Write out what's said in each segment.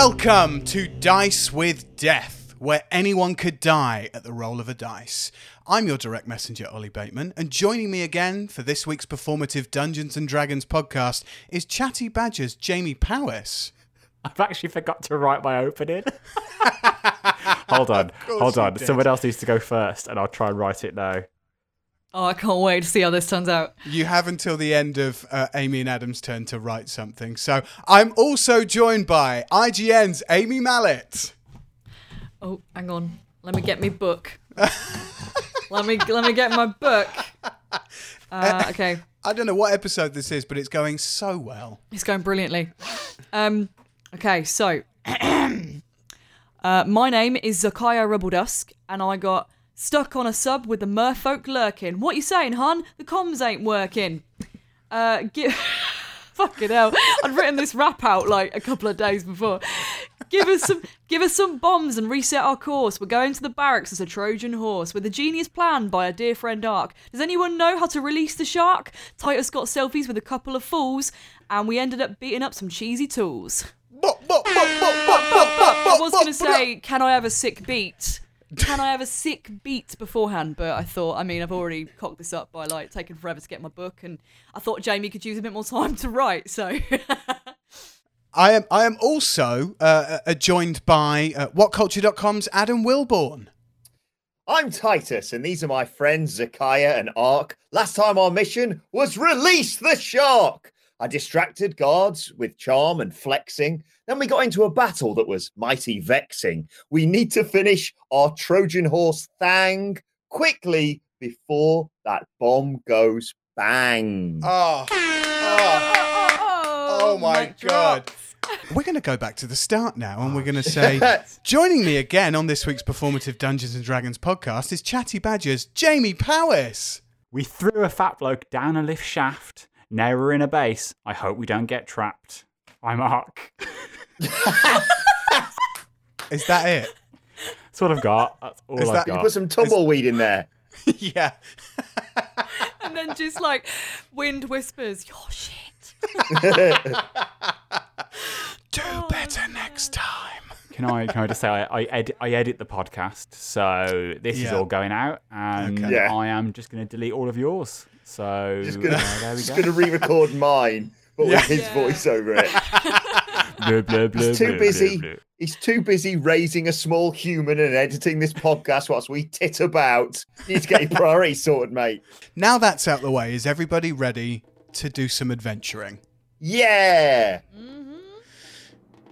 Welcome to Dice with Death, where anyone could die at the roll of a dice. I'm your direct messenger, Ollie Bateman, and joining me again for this week's performative Dungeons and Dragons podcast is Chatty Badger's Jamie Powis. I've actually forgot to write my opening. hold on, hold on. Someone else needs to go first, and I'll try and write it now. Oh, I can't wait to see how this turns out. You have until the end of uh, Amy and Adam's turn to write something. So I'm also joined by IGN's Amy Mallet. Oh, hang on. Let me get my book. let me let me get my book. Uh, okay, I don't know what episode this is, but it's going so well. it's going brilliantly. Um, okay, so uh, my name is Zakaya Rubbledusk, and I got stuck on a sub with the merfolk lurking. What you saying, hun? The comms ain't working. Uh, give. Fucking hell! I'd written this rap out like a couple of days before. Give us some, give us some bombs and reset our course. We're going to the barracks as a Trojan horse with a genius plan by our dear friend Ark. Does anyone know how to release the shark? Titus got selfies with a couple of fools, and we ended up beating up some cheesy tools. I was gonna say, can I have a sick beat? Can I have a sick beat beforehand? But I thought, I mean, I've already cocked this up by like taking forever to get my book, and I thought Jamie could use a bit more time to write. So I am I am also uh, uh, joined by uh, WhatCulture.com's Adam Wilborn. I'm Titus, and these are my friends Zakaya and Ark. Last time our mission was release the shark. I distracted guards with charm and flexing. Then we got into a battle that was mighty vexing. We need to finish our Trojan horse thang quickly before that bomb goes bang. Oh, oh, oh my mic god. drop. We're going to go back to the start now, and we're going to oh, say, joining me again on this week's performative Dungeons and Dragons podcast is Chatty Badger's Jamie Powis. We threw a fat bloke down a lift shaft. Now we're in a base. I hope we don't get trapped. I'm Ark. Is that it? That's what I've got. That's all Is I've that- you put some tumbleweed in there. yeah. And then just like wind whispers, "Your shit." Do oh, better next time. Can I can I just say I, I edit I edit the podcast, so this is all going out, and Okay. Yeah. I am just going to delete all of yours. So Just gonna, uh, there we just go. gonna re-record mine, but Yeah. with his Yeah. voice over it. Blah, blah, blah, He's too blah, busy. blah, blah. He's too busy raising a small human and editing this podcast whilst we tit about. You need to priorities sorted, mate. Now that's out the way, is everybody ready to do some adventuring? Yeah.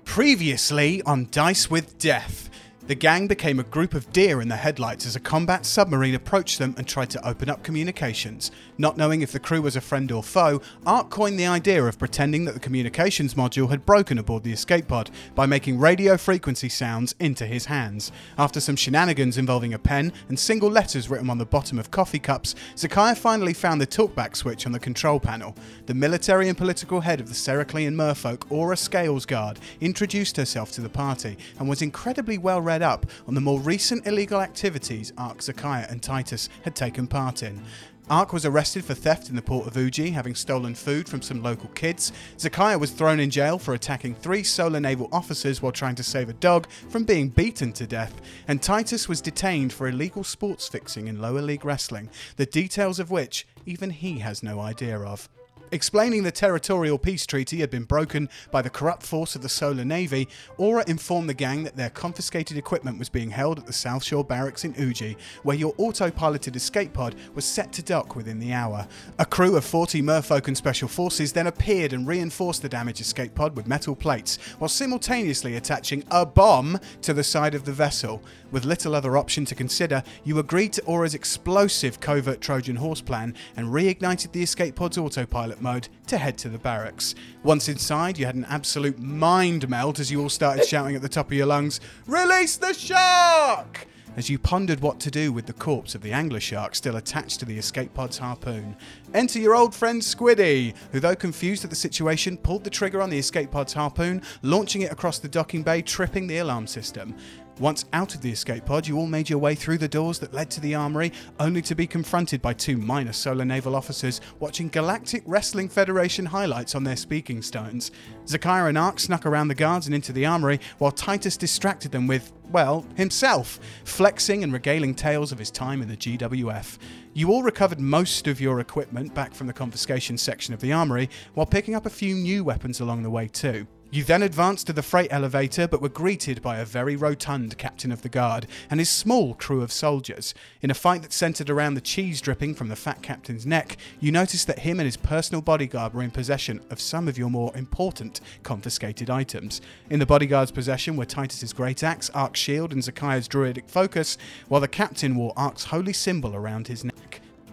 Previously on Dice with Death, the gang became a group of deer in the headlights as a combat submarine approached them and tried to open up communications. Not knowing if the crew was a friend or foe, Ark coined the idea of pretending that the communications module had broken aboard the escape pod by making radio frequency sounds into his hands. After some shenanigans involving a pen and single letters written on the bottom of coffee cups, Zakaya finally found the talkback switch on the control panel. The military and political head of the Seraclean merfolk, Aura Scalesguard, introduced herself to the party and was incredibly well read up on the more recent illegal activities Ark, Zakaya, and Titus had taken part in. Ark was arrested for theft in the port of Uji, having stolen food from some local kids. Zakaya was thrown in jail for attacking three solar naval officers while trying to save a dog from being beaten to death. And Titus was detained for illegal sports fixing in lower league wrestling, the details of which even he has no idea of. Explaining the territorial peace treaty had been broken by the corrupt force of the Solar Navy, Aura informed the gang that their confiscated equipment was being held at the South Shore Barracks in Uji, where your autopiloted escape pod was set to dock within the hour. A crew of 40 merfolk and special forces then appeared and reinforced the damaged escape pod with metal plates, while simultaneously attaching a bomb to the side of the vessel. With little other option to consider, you agreed to Aura's explosive covert Trojan horse plan and reignited the escape pod's autopilot mode to head to the barracks. Once inside, you had an absolute mind melt as you all started eh? shouting at the top of your lungs, Release the shark! As you pondered what to do with the corpse of the angler shark still attached to the escape pod's harpoon. Enter your old friend Squiddy, who, though confused at the situation, pulled the trigger on the escape pod's harpoon, launching it across the docking bay, tripping the alarm system. Once out of the escape pod, you all made your way through the doors that led to the armory, only to be confronted by two minor solar naval officers watching Galactic Wrestling Federation highlights on their speaking stones. Zakaya and Ark snuck around the guards and into the armory, while Titus distracted them with, well, himself, flexing and regaling tales of his time in the GWF. You all recovered most of your equipment back from the confiscation section of the armory, while picking up a few new weapons along the way too. You then advanced to the freight elevator, but were greeted by a very rotund captain of the guard and his small crew of soldiers. In a fight that centered around the cheese dripping from the fat captain's neck, you noticed that him and his personal bodyguard were in possession of some of your more important confiscated items. In the bodyguard's possession were Titus's great axe, Ark's shield, and Zakaya's druidic focus, while the captain wore Ark's holy symbol around his neck.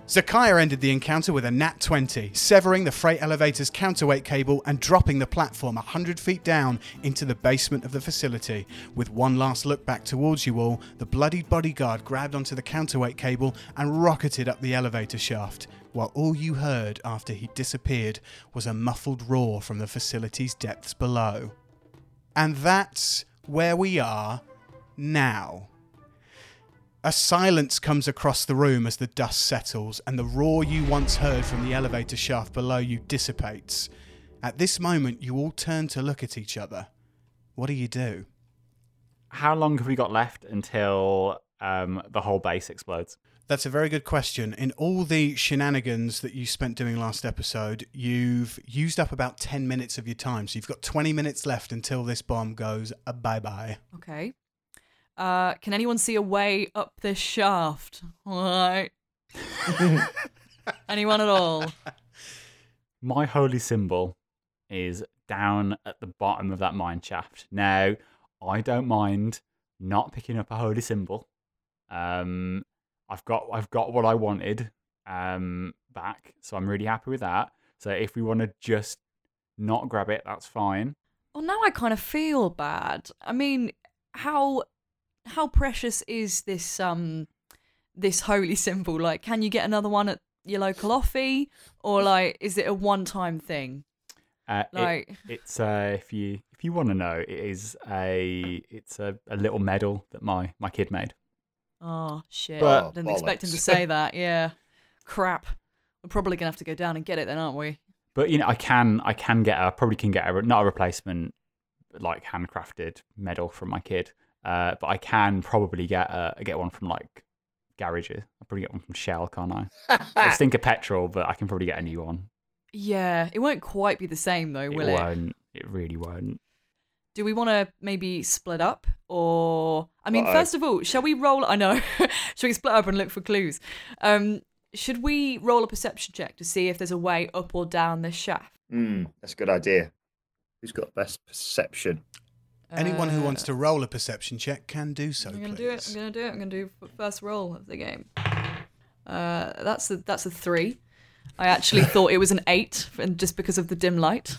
Zakaya ended the encounter with a nat 20, severing the freight elevator's counterweight cable and dropping the platform 100 feet down into the basement of the facility. With one last look back towards you all, the bloodied bodyguard grabbed onto the counterweight cable and rocketed up the elevator shaft, while all you heard after he disappeared was a muffled roar from the facility's depths below. And that's where we are now. A silence comes across the room as the dust settles and the roar you once heard from the elevator shaft below you dissipates. At this moment, you all turn to look at each other. What do you do? How long have we got left until um, the whole base explodes? That's a very good question. In all the shenanigans that you spent doing last episode, you've used up about 10 minutes of your time. So you've got 20 minutes left until this bomb goes bye bye. Okay. Uh, can anyone see a way up this shaft? Alright. anyone at all? My holy symbol is down at the bottom of that mine shaft. Now, I don't mind not picking up a holy symbol. Um, I've got I've got what I wanted um, back, so I'm really happy with that. So if we want to just not grab it, that's fine. Well, now I kind of feel bad. I mean, how how precious is this um this holy symbol? Like, can you get another one at your local offie, or like, is it a one time thing? Uh, it- Like, it's uh, if you if you want to know, it is a it's a, a little medal that my my kid made. oh shit! But- Didn't expect him to say that. Yeah, crap. We're probably gonna have to go down and get it then, aren't we? But you know, I can I can get a probably can get a not a replacement like handcrafted medal from my kid, uh, but I can probably get a get one from like garages. I'll probably get one from Shell, can't I? I stink of petrol, but I can probably get a new one. Yeah, it won't quite be the same though, will it it? won't. It really won't. Do we want to maybe split up, or I mean, Uh-oh. first of all, shall we roll? I know. shall we split up and look for clues? Um, should we roll a perception check to see if there's a way up or down this shaft? Hmm, that's a good idea. Who's got best perception? Anyone who wants Uh, to roll a perception check can do so, I'm gonna please. do it. I'm gonna do it. I'm gonna do first roll of the game. Uh, that's a that's a three. I actually thought it was an eight, and just because of the dim light,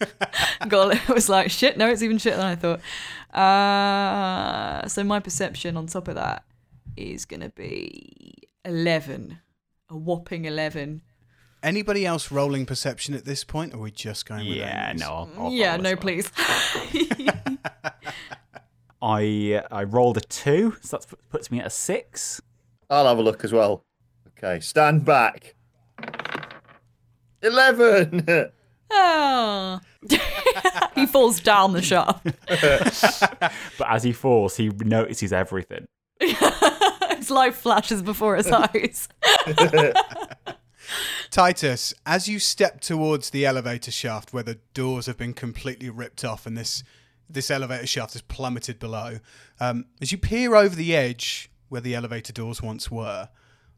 got it was like shit. No, it's even shit than I thought. Uh, so my perception on top of that is gonna be eleven, a whopping eleven. Anybody else rolling perception at this point, or are we just going with Yeah, Amy's? no. I'll, I'll yeah, follow no, this one. please. I I rolled a two, so that puts me at a six. I'll have a look as well. Okay, stand back. Eleven. Ah. he falls down the shaft. But as he falls, he notices everything. His life flashes before his eyes. Titus, as you step towards the elevator shaft where the doors have been completely ripped off and this this elevator shaft has plummeted below, um, as you peer over the edge where the elevator doors once were,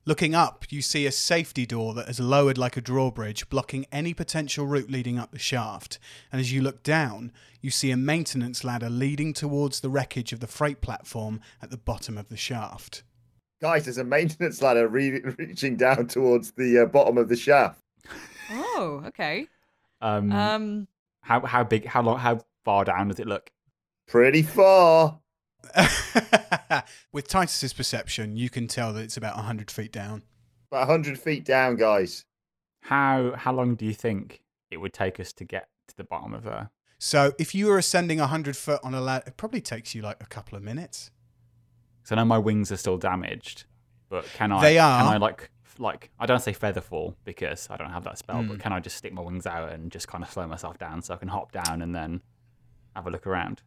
looking up, you see a safety door that has lowered like a drawbridge, blocking any potential route leading up the shaft. And as you look down, you see a maintenance ladder leading towards the wreckage of the freight platform at the bottom of the shaft. Guys, there's a maintenance ladder re- reaching down towards the uh, bottom of the shaft. Oh, okay. Um, Um, how how big? How long? How far down does it look? Pretty far. With Titus's perception, you can tell that it's about 100 feet down. About 100 feet down, guys. How how long do you think it would take us to get to the bottom of there? So if you were ascending 100 foot on a ladder, it probably takes you like a couple of minutes. So I know my wings are still damaged, but can I? They are. Can I like like I don't say feather fall because I don't have that spell, Hmm. but can I just stick my wings out and just kind of slow myself down so I can hop down and then have a look around?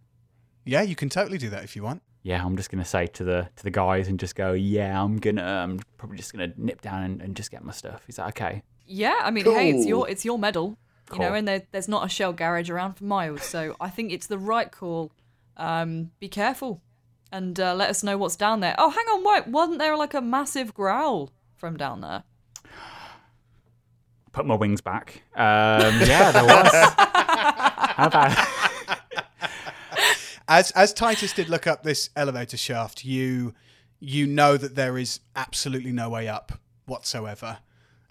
Yeah, you can totally do that if you want. Yeah, I'm just gonna say to the to the guys and just go. Yeah, I'm gonna. I'm probably just gonna nip down and, and just get my stuff. Is that okay? Yeah, I mean, hey, it's your it's your medal, you know, and there, there's not a shell garage around for miles, so I think it's the right call. Um, be careful, and uh, let us know what's down there. Oh, hang on, wait, wasn't there like a massive growl from down there? Put my wings back. Um, yeah, there was. How about? As as Titus did look up this elevator shaft, you you know that there is absolutely no way up whatsoever.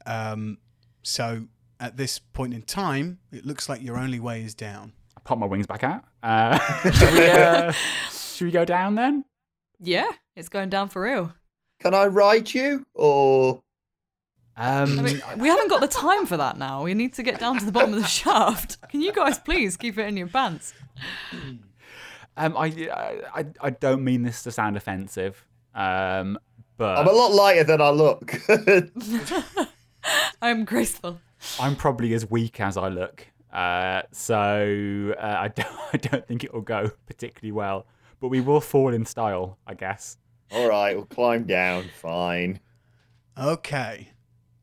Um, so at this point in time, it looks like your only way is down. I Pop my wings back out. Uh, should, we, uh, should we go down then? Yeah, it's going down for real. Can I ride you? Or Um, I mean, we haven't got the time for that now. We need to get down to the bottom of the shaft. Can you guys please keep it in your pants? Um, I, I, I don't mean this to sound offensive, um, but I'm a lot lighter than I look. I'm graceful. I'm probably as weak as I look. Uh, so uh, I don't, I don't think it will go particularly well. But we will fall in style, I guess. All right, we'll climb down. Fine. Okay.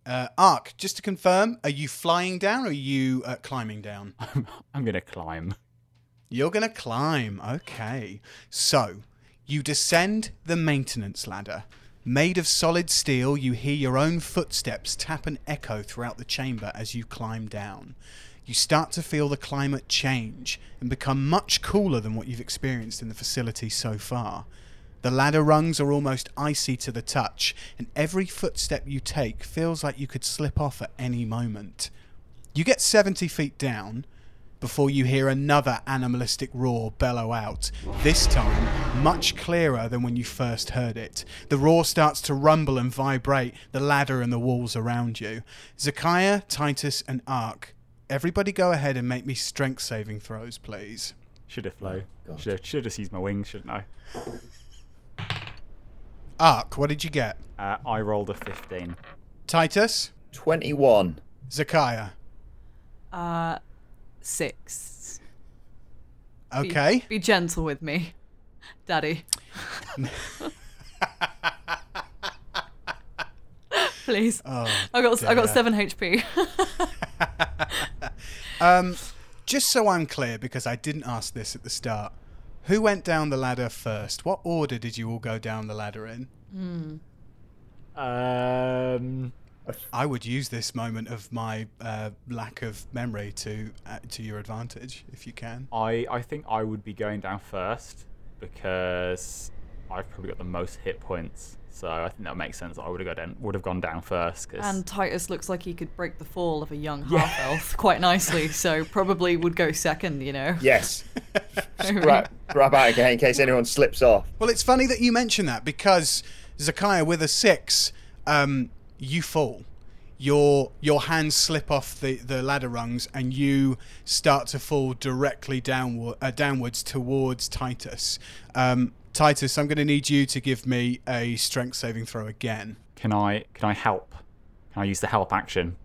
Uh, Ark, just to confirm, are you flying down or are you uh, climbing down? I'm, I'm gonna climb. You're going to climb. Okay. So, you descend the maintenance ladder. Made of solid steel, you hear your own footsteps tap and echo throughout the chamber as you climb down. You start to feel the climate change and become much cooler than what you've experienced in the facility so far. The ladder rungs are almost icy to the touch, and every footstep you take feels like you could slip off at any moment. You get 70 feet down before you hear another animalistic roar bellow out, this time much clearer than when you first heard it. The roar starts to rumble and vibrate the ladder and the walls around you. Zakiah, Titus, and Ark, everybody go ahead and make me strength saving throws, please. Should have flown. God. Should have, should have used my wings, shouldn't I? Ark, what did you get? Uh, I rolled a 15. Titus? 21. Zakiah? Uh, six. Okay. Be, gentle with me, Daddy. Please. Oh, I got I got seven HP. Um, just so I'm clear, because I didn't ask this at the start, who went down the ladder first? What order did you all go down the ladder in? Um, I would use this moment of my uh, lack of memory to uh, to your advantage, if you can. I, I think I would be going down first because I've probably got the most hit points. So I think that makes sense. I would have gone down, would have gone down first. 'cause- and Titus looks like he could break the fall of a young half elf quite nicely, so probably would go second. You know. Yes. grab, grab out again in case anyone slips off. Well, it's funny that you mention that because Zakiah, with a six, um, you fall. Your your hands slip off the, the ladder rungs, and you start to fall directly downward uh, downwards towards Titus. Um, Titus, I'm going to need you to give me a strength saving throw again. can I can I help? Can I use the help action?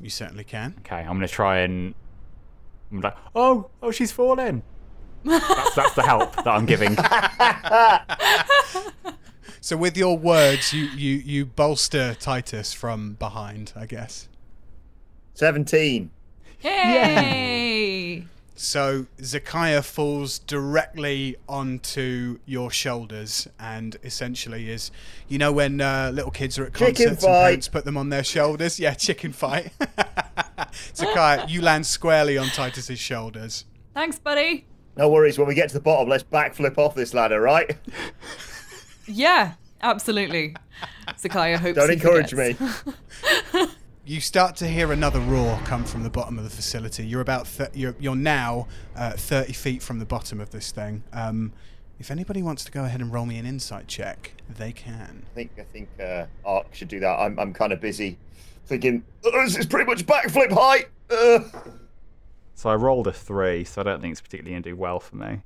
You certainly can. Okay, I'm gonna try and. I'm like, oh, oh, she's fallen. that's, that's the help that I'm giving. So with your words, you, you, you bolster Titus from behind, I guess. 17. Yay! So Zakiah falls directly onto your shoulders and essentially is, you know, when uh, little kids are at Chicken concerts and parents put them on their shoulders? Yeah, chicken fight. Zakiah, you land squarely on Titus's shoulders. Thanks, buddy. No worries. When we get to the bottom, let's backflip off this ladder, right? Yeah, absolutely. Zakiah hopes. Don't he encourage forgets. me. You start to hear another roar come from the bottom of the facility. You're about th- you're, you're now uh, 30 feet from the bottom of this thing. Um, if anybody wants to go ahead and roll me an insight check, they can. I think I think uh, Ark should do that. I'm I'm kind of busy thinking "Oh, this is pretty much backflip height. Uh, So I rolled a three, so I don't think it's particularly going to do well for me.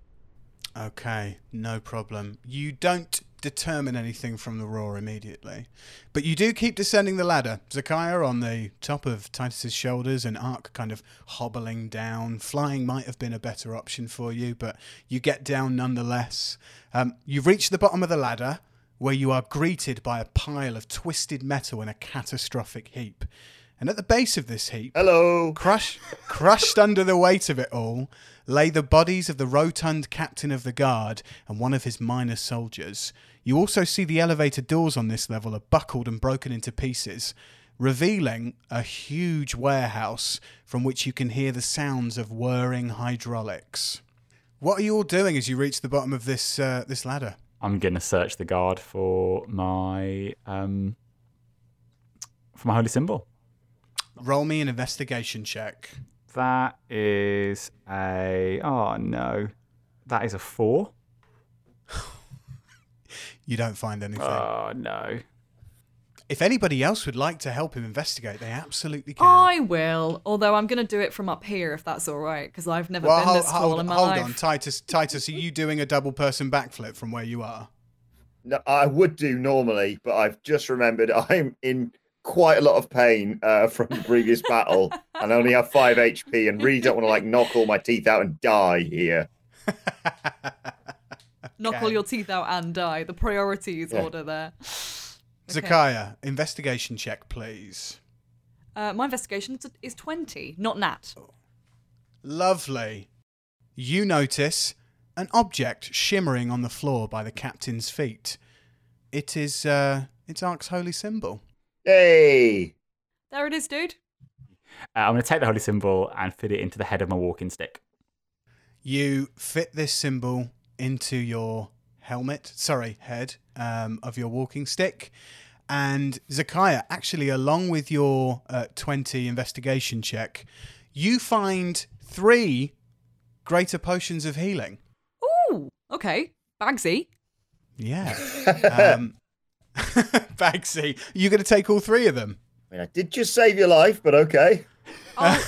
Okay, no problem. You don't determine anything from the roar immediately, but you do keep descending the ladder. Zakiah on the top of Titus's shoulders, and Ark kind of hobbling down. Flying might have been a better option for you, but you get down nonetheless. Um, you reach the bottom of the ladder, where you are greeted by a pile of twisted metal in a catastrophic heap. And at the base of this heap, Hello. crushed, crushed under the weight of it all lay the bodies of the rotund captain of the guard and one of his minor soldiers. You also see the elevator doors on this level are buckled and broken into pieces, revealing a huge warehouse from which you can hear the sounds of whirring hydraulics. What are you all doing as you reach the bottom of this uh, this ladder? I'm going to search the guard for my um for my holy symbol. Roll me an investigation check. That is a oh no, that is a four. You don't find anything. Oh no. if anybody else would like to help him investigate, they absolutely can. I will, although I'm going to do it from up here if that's all right, because I've never Well, been hold, this tall hold, in my hold life. on, Titus. Titus, are you doing a double person backflip from where you are? No, I would do normally, but I've just remembered I'm in quite a lot of pain uh, from the previous battle and I only have five HP and really don't want to like knock all my teeth out and die here. Knock Okay. all your teeth out and die. The priorities Yeah. order there. Okay. Zakaya, investigation check, please. Uh, my investigation is- is 20, not nat. Lovely. You notice an object shimmering on the floor by the captain's feet. It is, uh, it's Ark's holy symbol. Hey, There it is, dude. Uh, I'm going to take the holy symbol and fit it into the head of my walking stick. You fit this symbol into your helmet, sorry, head um, of your walking stick. And Zakaya, actually, along with your uh, 20 investigation check, you find three greater potions of healing. Ooh, okay. Bagsy. Yeah. Um, Bagsy, you going to take all three of them? I, mean, I did just save your life, but okay. I'll,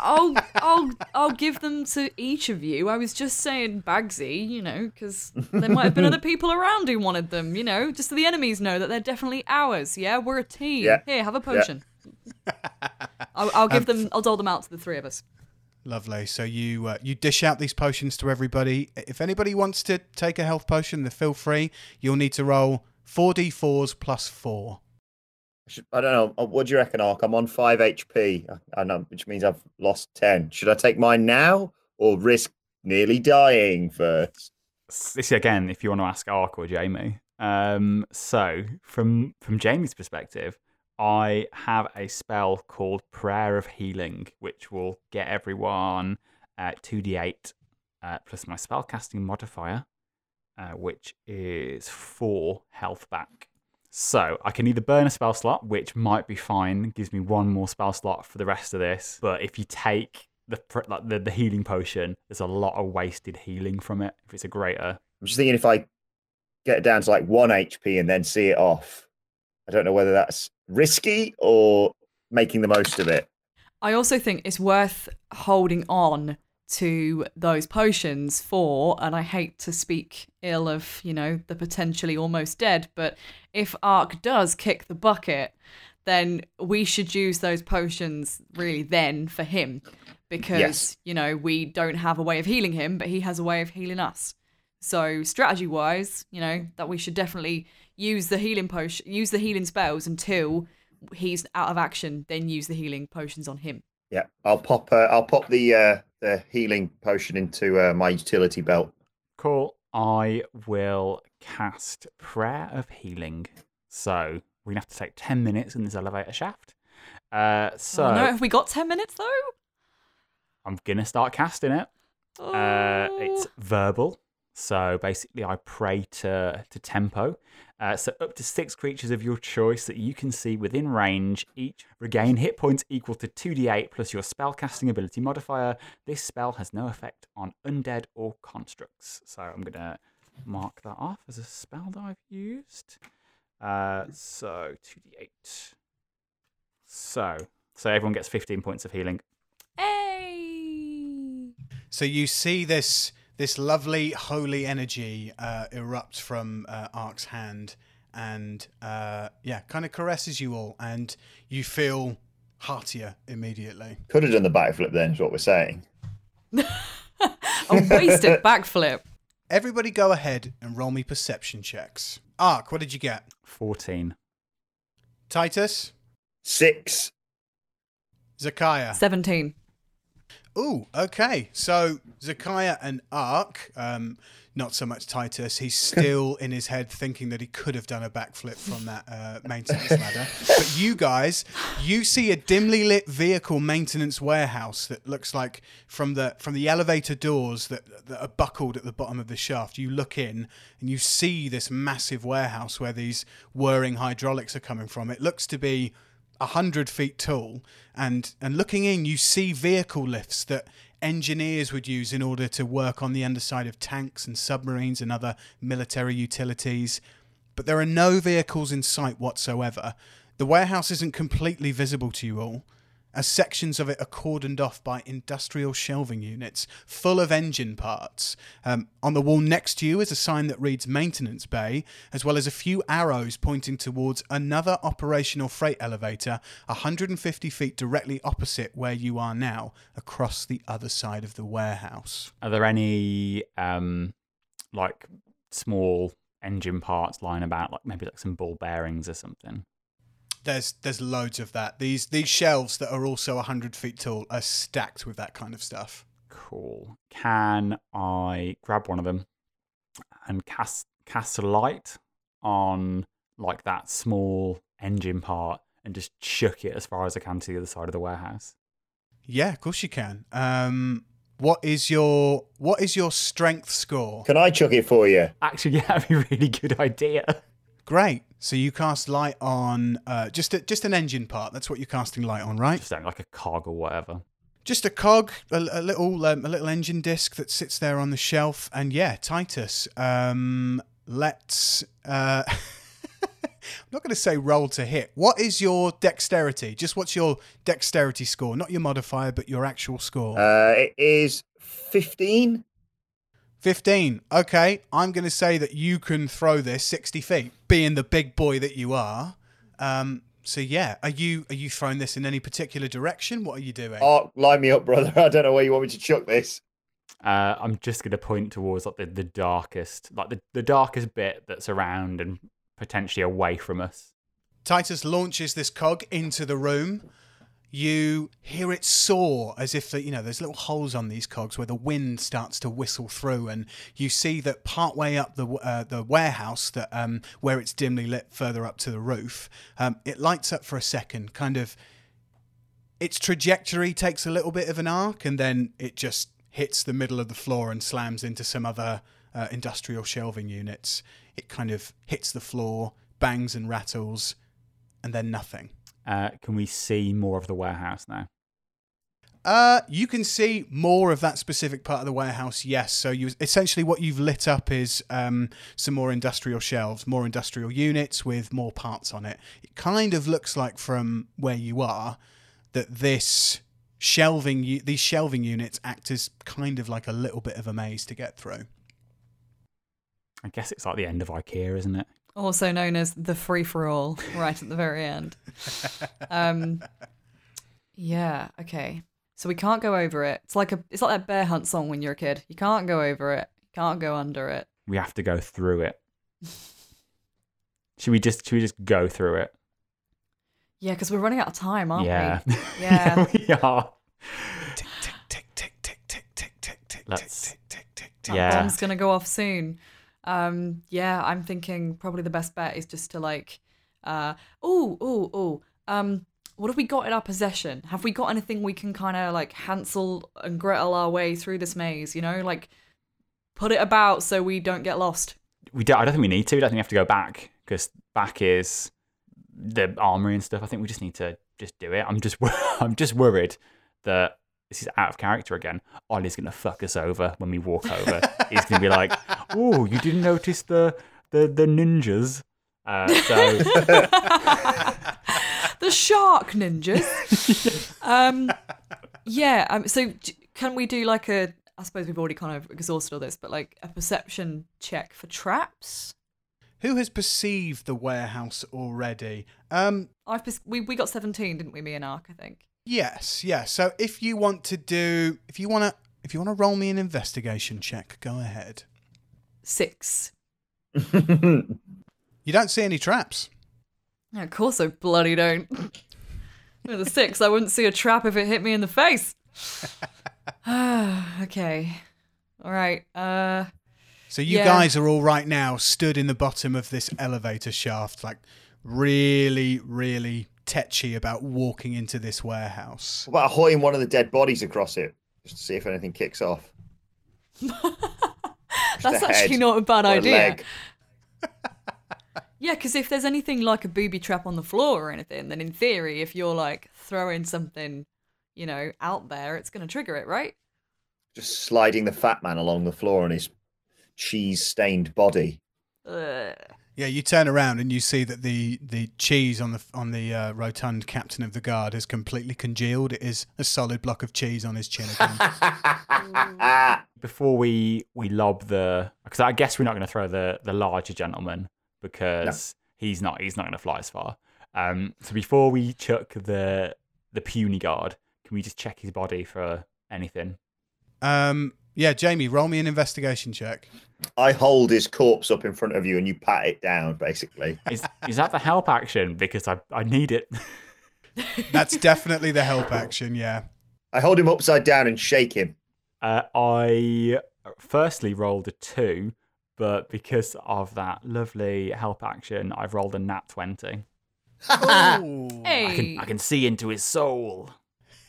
I'll, I'll, I'll give them to each of you. I was just saying Bagsy, you know, because there might have been other people around who wanted them, you know, just so the enemies know that they're definitely ours. Yeah, we're a team. Yeah. Here, have a potion. I'll, I'll give them, I'll dole them out to the three of us. Lovely. So you uh, you dish out these potions to everybody. If anybody wants to take a health potion, then feel free. You'll need to roll four d4s plus four. I, don't know. uh, What do you reckon, Ark? I'm on five HP. I, I which means I've lost 10. Should I take mine now or risk nearly dying first? This again, if you want to ask Ark or Jamie. Um, so from from Jamie's perspective, I have a spell called Prayer of Healing, which will get everyone uh, 2d8 uh, plus my spellcasting modifier, uh, which is four health back. So I can either burn a spell slot, which might be fine, gives me one more spell slot for the rest of this. But if you take the like the, the healing potion, there's a lot of wasted healing from it. If it's a greater I'm just thinking if I get it down to like one HP and then see it off, I don't know whether that's risky or making the most of it. I also think it's worth holding on to those potions for, and I hate to speak ill of, you know, the potentially almost dead, but if Ark does kick the bucket, then we should use those potions really then for him because, Yes. you know, we don't have a way of healing him, but he has a way of healing us. So strategy wise, you know, that we should definitely use the healing potion, use the healing spells until he's out of action, then use the healing potions on him. Yeah, I'll pop. Uh, I'll pop the uh, the healing potion into uh, my utility belt. Cool. I will cast Prayer of Healing. So we're gonna have to take ten minutes in this elevator shaft. Uh, so oh, no, have we got 10 minutes though? I'm gonna start casting it. Uh, it's Oh. verbal. So basically, I pray to to Tempus. Uh, so up to six creatures of your choice that you can see within range each regain hit points equal to 2d8 plus your spellcasting ability modifier. This spell has no effect on undead or constructs. So I'm gonna mark that off as a spell that I've used. Uh, so 2d8. So so everyone gets 15 points of healing. Hey! So you see this this lovely holy energy uh, erupt from uh, Ark's hand, and uh, yeah, kind of caresses you all, and you feel heartier immediately. Could have done the backflip then, is what we're saying. A wasted backflip. Everybody, go ahead and roll me perception checks. Ark, what did you get? 14. Titus, Six. Zakiah. 17. Ooh, okay. So Zakiah and Ark, um, not so much Titus. He's still in his head thinking that he could have done a backflip from that uh, maintenance ladder. But you guys, you see a dimly lit vehicle maintenance warehouse that looks like from the from the elevator doors that, that are buckled at the bottom of the shaft. You look in and you see this massive warehouse where these whirring hydraulics are coming from. It looks to be a hundred feet tall, and and looking in, you see vehicle lifts that engineers would use in order to work on the underside of tanks and submarines and other military utilities. But there are no vehicles in sight whatsoever. The warehouse isn't completely visible to you all, as sections of it are cordoned off by industrial shelving units full of engine parts. Um, on the wall next to you is a sign that reads Maintenance Bay, as well as a few arrows pointing towards another operational freight elevator 150 feet directly opposite where you are now, across the other side of the warehouse. Are there any um like small engine parts lying about, like maybe like some ball bearings or something? There's there's loads of that. These these shelves that are also 100 feet tall are stacked with that kind of stuff. Cool. Can I grab one of them and cast cast a light on like that small engine part and just chuck it as far as I can to the other side of the warehouse? Yeah, of course you can. Um, what is your what is your strength score? Can I chuck it for you? Actually, yeah, that'd be a really good idea. Great. So you cast light on uh, just a, just an engine part. That's what you're casting light on, right? Just like a cog or whatever. Just a cog, a, a little um, a little engine disc that sits there on the shelf, and yeah, Titus. Um, let's. Uh, I'm not going to say roll to hit. What is your dexterity? Just what's your dexterity score? Not your modifier, but your actual score. Uh, it is 15. 15. Okay, I'm going to say that you can throw this 60 feet, being the big boy that you are. Um, so yeah, are you are you throwing this in any particular direction? What are you doing? Ark, line me up, brother. I don't know where you want me to chuck this. Uh, I'm just going to point towards like the, the darkest, like the, the darkest bit that's around and potentially away from us. Titus launches this cog into the room. You hear it soar as if the, you know there's little holes on these cogs where the wind starts to whistle through, and you see that partway up the uh, the warehouse that um, where it's dimly lit further up to the roof, um, it lights up for a second, kind of. Its trajectory takes a little bit of an arc, and then it just hits the middle of the floor and slams into some other uh, industrial shelving units. It kind of hits the floor, bangs and rattles, and then nothing. Uh, can we see more of the warehouse now? Uh, you can see more of that specific part of the warehouse. Yes. So you essentially what you've lit up is um, some more industrial shelves, more industrial units with more parts on it. It kind of looks like from where you are that this shelving these shelving units act as kind of like a little bit of a maze to get through. I guess it's like the end of IKEA, isn't it? Also known as the free for all, right at the very end. Um, yeah, okay. So we can't go over it. It's like a it's like that bear hunt song when you're a kid. You can't go over it. You can't go under it. We have to go through it. should we just should we just go through it? Yeah, because we're running out of time, aren't yeah. we? Yeah. we are. Tick tick tick tick tick tick tick tick tick tick tick tick tick tick. That Yeah. bomb's gonna go off soon. Um, yeah, I'm thinking probably the best bet is just to like, uh, oh, oh, oh, um, what have we got in our possession? Have we got anything we can kind of like Hansel and Gretel our way through this maze? You know, like put it about so we don't get lost. We don't, I don't think we need to. I don't think we have to go back because back is the armory and stuff. I think we just need to just do it. I'm just I'm just worried that this is out of character again. Ollie's gonna fuck us over when we walk over. He's gonna be like, "Oh, you didn't notice the the the ninjas." Uh, so the shark ninjas. um, yeah. Um, so d- can we do like a I suppose we've already kind of exhausted all this, but like a perception check for traps. Who has perceived the warehouse already? Um, I've pers- we we got seventeen, didn't we? Me and Ark, I think. Yes, yes. So if you want to do, if you want to, if you want to roll me an investigation check, go ahead. Six. You don't see any traps. Of course I bloody don't. With a six, I wouldn't see a trap if it hit me in the face. okay. All right. Uh, So you Yeah. guys are all right now stood in the bottom of this elevator shaft, like really, really tetchy about walking into this warehouse. What about hoiking one of the dead bodies across it, just to see if anything kicks off? that's actually not a bad or a idea. Yeah, because if there's anything like a booby trap on the floor or anything, then in theory, if you're like throwing something, you know, out there, it's going to trigger it, right? Just sliding the fat man along the floor on his cheese-stained body. Ugh. Yeah, you turn around and you see that the, the cheese on the on the uh, rotund captain of the guard has completely congealed. It is a solid block of cheese on his chin again. Before we we lob the, because I guess we're not going to throw the the larger gentleman because he's not he's not going to fly as far. Um, so before we chuck the the puny guard, can we just check his body for anything? um, yeah, Jamie, roll me an investigation check. I hold his corpse up in front of you and you pat it down, basically. Is is that the help action? Because I I need it. That's definitely the help action. Yeah. I hold him upside down and shake him. Uh, I firstly rolled a two, but because of that lovely help action, I've rolled a nat twenty. Oh. Hey. I can I can see into his soul.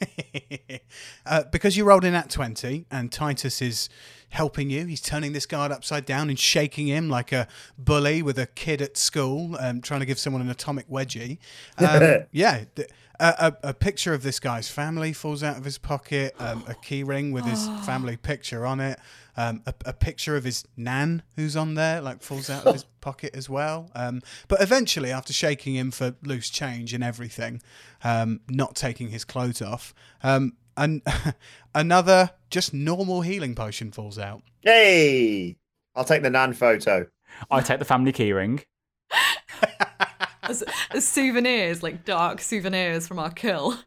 uh, because you rolled in at 20 and Titus is helping you, he's turning this guard upside down and shaking him like a bully with a kid at school, um, trying to give someone an atomic wedgie. Um, yeah. th- a, a, a picture of this guy's family falls out of his pocket, um, a key ring with his family picture on it, um, a, a picture of his nan who's on there, like falls out of his pocket as well. Um, but eventually, after shaking him for loose change and everything, um, not taking his clothes off, um, and another just normal healing potion falls out. Hey! I'll take the Nan photo. I take the family keyring. as, as souvenirs, like dark souvenirs from our kill.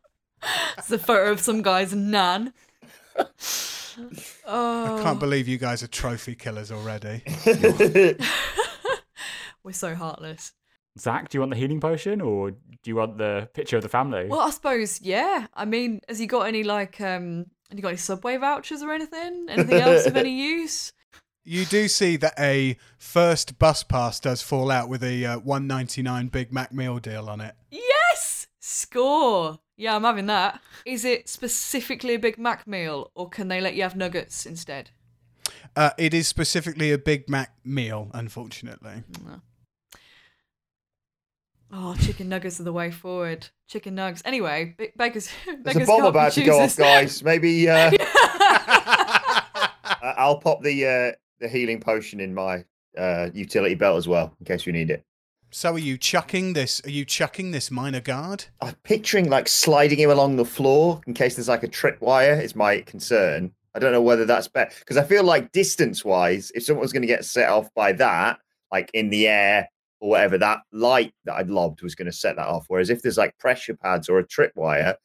It's a photo of some guy's nan. Oh, I can't believe you guys are trophy killers already. we're so heartless. Zach, do you want the healing potion or do you want the picture of the family? Well, I suppose, yeah. I mean, has he got any like um? Have you got any subway vouchers or anything? Anything else of any use? You do see that a first bus pass does fall out with a uh, 199 Big Mac meal deal on it. Yes, score. Yeah, I'm having that. Is it specifically a Big Mac meal, or can they let you have nuggets instead? Uh, it is specifically a Big Mac meal, unfortunately. Oh, chicken nuggets are the way forward. Chicken nugs. Anyway, B- Baker's. There's Baker's a bomb about to go off, guys. Maybe uh, I- I'll pop the uh, the healing potion in my uh, utility belt as well, in case you need it. So are you chucking this? Are you chucking this minor guard? I'm picturing like sliding him along the floor in case there's like a tripwire. Is my concern. I don't know whether that's better because I feel like distance wise, if someone's going to get set off by that, like in the air or whatever, that light that I'd lobbed was going to set that off. Whereas if there's like pressure pads or a tripwire,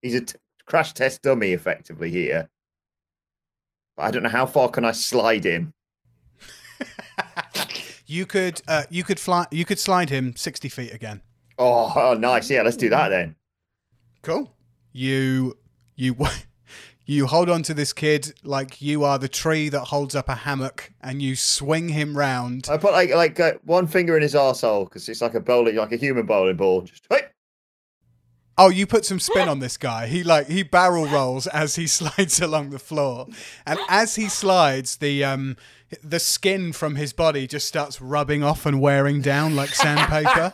he's a t- crash test dummy effectively here. But I don't know how far can I slide him. You could, uh, you could fly, you could slide him 60 feet again. Oh, oh, nice. Yeah, let's do that then. Cool. You, you, you hold on to this kid like you are the tree that holds up a hammock, and you swing him round. I put like like uh, one finger in his arsehole because it's like a bowling, like a human bowling ball. Just hey, Oh, you put some spin on this guy. He like he barrel rolls as he slides along the floor, and as he slides, the um the skin from his body just starts rubbing off and wearing down like sandpaper.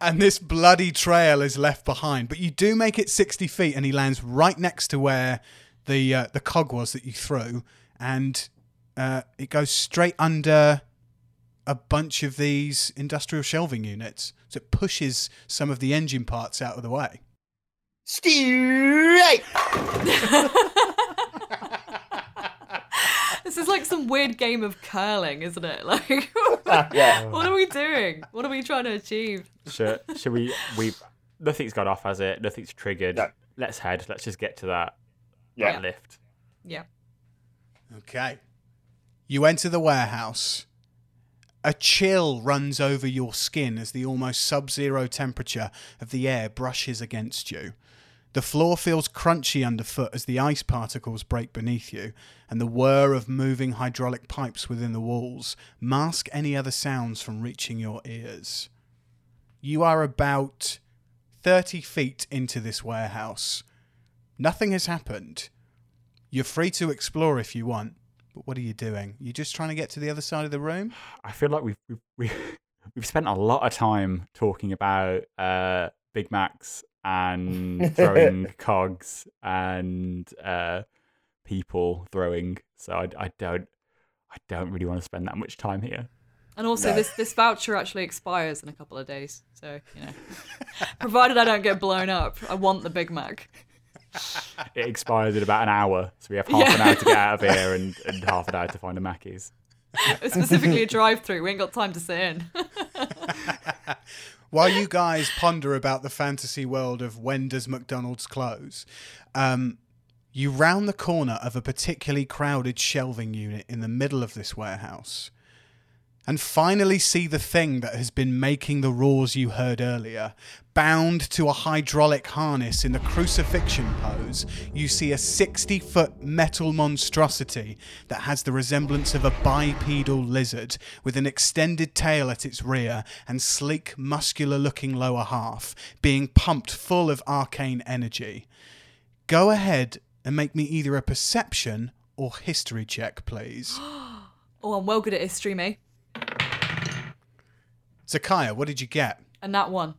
And this bloody trail is left behind, but you do make it sixty feet, and he lands right next to where the uh, the cog was that you threw, and uh, it goes straight under a bunch of these industrial shelving units. So it pushes some of the engine parts out of the way. straight. some weird game of curling, isn't it? Like, yeah. what are we doing? What are we trying to achieve? Should, should we? We nothing's got off, has it? Nothing's triggered. No. Let's head. Let's just get to that, Yeah. that lift. Yeah. Okay. You enter the warehouse. A chill runs over your skin as the almost sub zero temperature of the air brushes against you. The floor feels crunchy underfoot as the ice particles break beneath you, and the whir of moving hydraulic pipes within the walls mask any other sounds from reaching your ears. You are about 30 feet into this warehouse. Nothing has happened. You're free to explore if you want, but what are you doing? You're just trying to get to the other side of the room? I feel like we've we've we've, spent a lot of time talking about uh, Big Macs and throwing cogs and uh, people throwing. So I, I don't I don't really want to spend that much time here. And also, No. this this voucher actually expires in a couple of days. So you know, provided I don't get blown up, I want the Big Mac. It expires in about an hour, so we have half an hour to get out of here and, and half an hour to find a Mackey's. It's specifically a drive-through. We ain't got time to sit in. While you guys ponder about the fantasy world of when does McDonald's close, um, you round the corner of a particularly crowded shelving unit in the middle of this warehouse and finally see the thing that has been making the roars you heard earlier. Bound to a hydraulic harness in the crucifixion pose, you see a 60 foot metal monstrosity that has the resemblance of a bipedal lizard with an extended tail at its rear and sleek, muscular looking lower half, being pumped full of arcane energy. Go ahead and make me either a perception or history check, please. Oh, I'm well good at history, me. Zakaya, what did you get? And that one.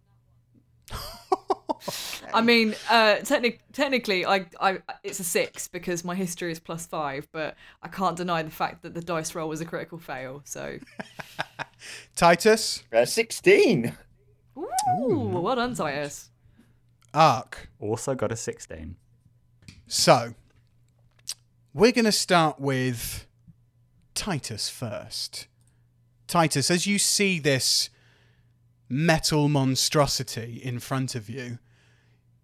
I mean, uh, technic- technically, I, I, it's a six because my history is plus five, but I can't deny the fact that the dice roll was a critical fail. So, Titus? Uh, 16. ooh, well done, Titus. Ark. Also got a 16. So, we're going to start with Titus first. Titus, as you see this metal monstrosity in front of you,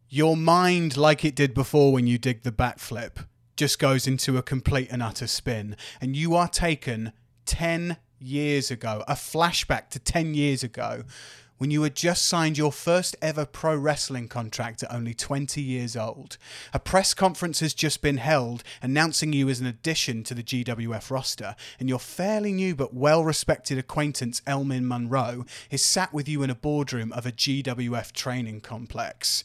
your mind, like it did before when you did the backflip, just goes into a complete and utter spin. And you are taken 10 years ago, a flashback to 10 years ago, when you had just signed your first ever pro wrestling contract at only 20 years old. A press conference has just been held announcing you as an addition to the GWF roster, and your fairly new but well respected acquaintance Elmin Munro is sat with you in a boardroom of a GWF training complex.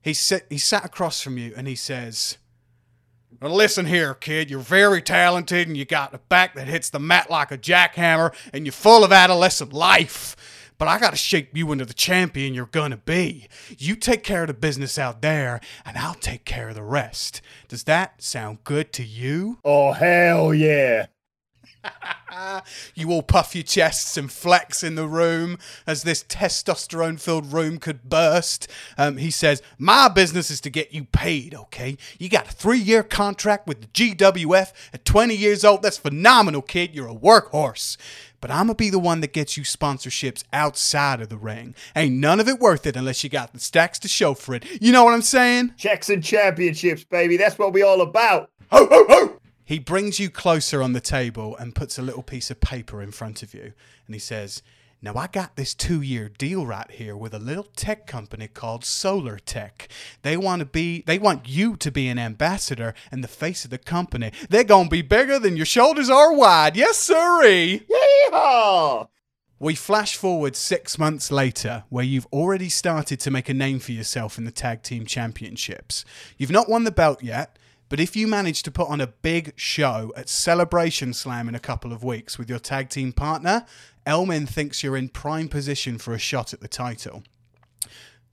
He, sit, he sat across from you and he says, well, listen here, kid. You're very talented and you got a back that hits the mat like a jackhammer and you're full of adolescent life. But I got to shape you into the champion you're to be. You take care of the business out there and I'll take care of the rest. Does that sound good to you? Oh, hell yeah. You all puff your chests and flex in the room as this testosterone filled room could burst. Um, he says, My business is to get you paid, okay? You got a three year contract with the GWF at 20 years old. That's phenomenal, kid. You're a workhorse. But I'm gonna be the one that gets you sponsorships outside of the ring. Ain't none of it worth it unless you got the stacks to show for it. You know what I'm saying? Checks and championships, baby. That's what we all about. Ho, ho, ho! He brings you closer on the table and puts a little piece of paper in front of you. And he says, Now I got this two year deal right here with a little tech company called Solar Tech. They want to be they want you to be an ambassador and the face of the company. They're gonna be bigger than your shoulders are wide. Yes, sirree. Yeehaw! We flash forward six months later, where you've already started to make a name for yourself in the Tag Team Championships. You've not won the belt yet, but if you manage to put on a big show at Celebration Slam in a couple of weeks with your tag team partner, Elmin thinks you're in prime position for a shot at the title.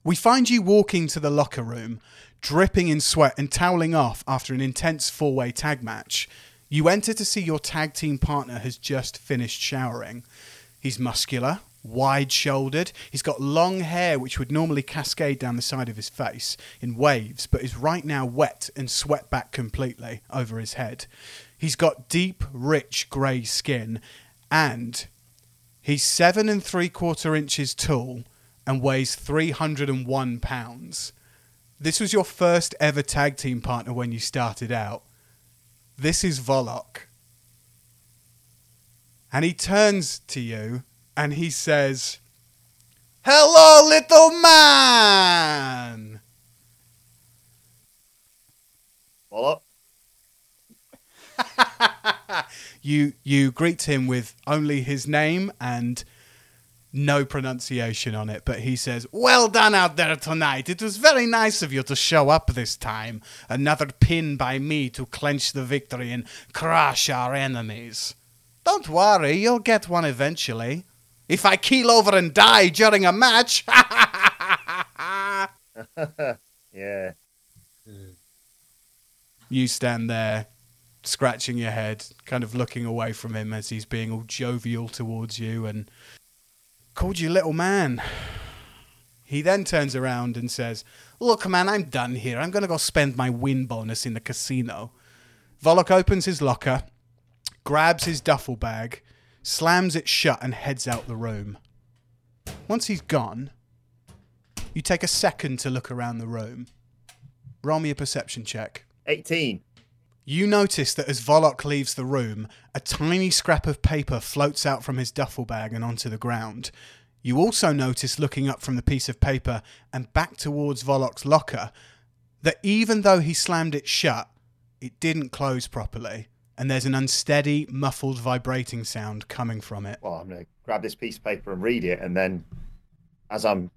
We find you walking to the locker room, dripping in sweat and toweling off after an intense four way tag match. You enter to see your tag team partner has just finished showering. He's muscular, wide shouldered. He's got long hair which would normally cascade down the side of his face in waves, but is right now wet and swept back completely over his head. He's got deep, rich grey skin, and he's seven and three quarter inches tall and weighs 301 pounds. This was your first ever tag team partner when you started out. This is Volok. And he turns to you and he says, Hello, little man! What? You you greet him with only his name and no pronunciation on it, but he says, Well done out there tonight. It was very nice of you to show up this time. Another pin by me to clench the victory and crush our enemies. Don't worry, you'll get one eventually. If I keel over and die during a match. Yeah. you stand there, scratching your head, kind of looking away from him as he's being all jovial towards you and called you little man. He then turns around and says, Look, man, I'm done here. I'm going to go spend my win bonus in the casino. Volok opens his locker, grabs his duffel bag, slams it shut, and heads out the room. Once he's gone, you take a second to look around the room. Roll me a perception check. 18. You notice that as Volok leaves the room, a tiny scrap of paper floats out from his duffel bag and onto the ground. You also notice, looking up from the piece of paper and back towards Volok's locker, that even though he slammed it shut, it didn't close properly, and there's an unsteady, muffled vibrating sound coming from it. Well, I'm going to grab this piece of paper and read it. And then as I'm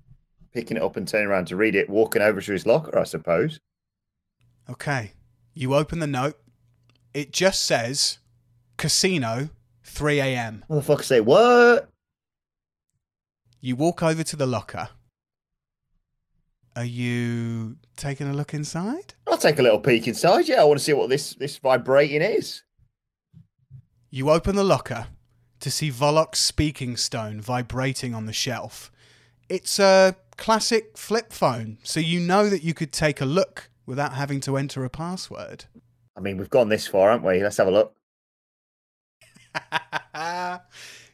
picking it up and turning around to read it, walking over to his locker, I suppose. Okay. You open the note. It just says casino 3 a.m. Motherfucker say, what? You walk over to the locker. Are you taking a look inside? I'll take a little peek inside. Yeah, I want to see what this, this vibrating is. You open the locker to see Volok's speaking stone vibrating on the shelf. It's a classic flip phone, so you know that you could take a look without having to enter a password. I mean, we've gone this far, haven't we? Let's have a look.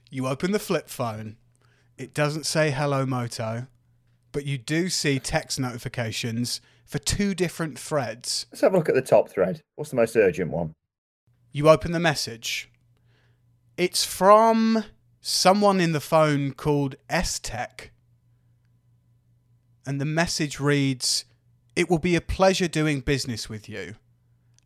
you open the flip phone. It doesn't say hello, Moto, but you do see text notifications for two different threads. Let's have a look at the top thread. What's the most urgent one? You open the message. It's from someone in the phone called S Tech. And the message reads It will be a pleasure doing business with you.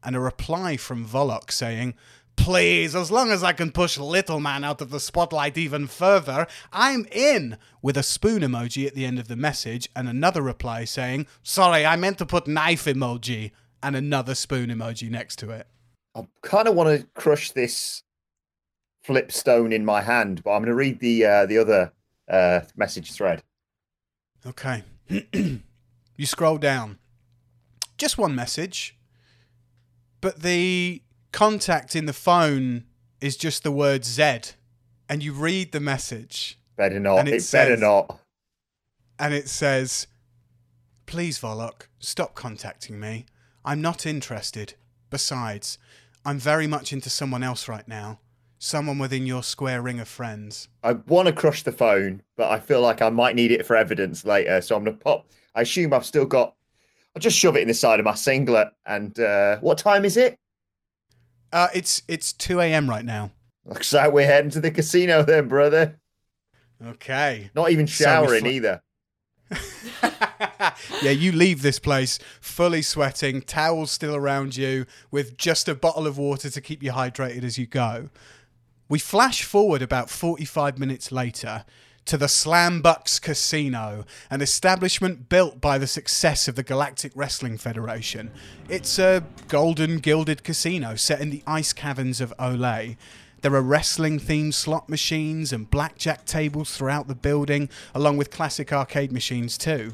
And a reply from Volok saying, Please, as long as I can push Little Man out of the spotlight even further, I'm in, with a spoon emoji at the end of the message, and another reply saying, Sorry, I meant to put knife emoji, and another spoon emoji next to it. I kind of want to crush this flip stone in my hand, but I'm going to read the uh, the other uh, message thread. Okay. you scroll down. Just one message. But the contact in the phone is just the word Z. And you read the message. Better not. And It, it better not. And it says, Please, Volok, stop contacting me. I'm not interested. Besides, I'm very much into someone else right now. Someone within your square ring of friends. I want to crush the phone, but I feel like I might need it for evidence later. So I'm going to pop. I assume I've still got. I'll just shove it in the side of my singlet. And uh, what time is it? Uh, it's it's 2 a.m. right now. Looks like we're heading to the casino then, brother. Okay. Not even So showering fl- either. yeah, you leave this place fully sweating, towels still around you, with just a bottle of water to keep you hydrated as you go. We flash forward about 45 minutes later to the Slam Bucks Casino, an establishment built by the success of the Galactic Wrestling Federation. It's a golden gilded casino set in the ice caverns of Olay. There are wrestling themed slot machines and blackjack tables throughout the building, along with classic arcade machines too.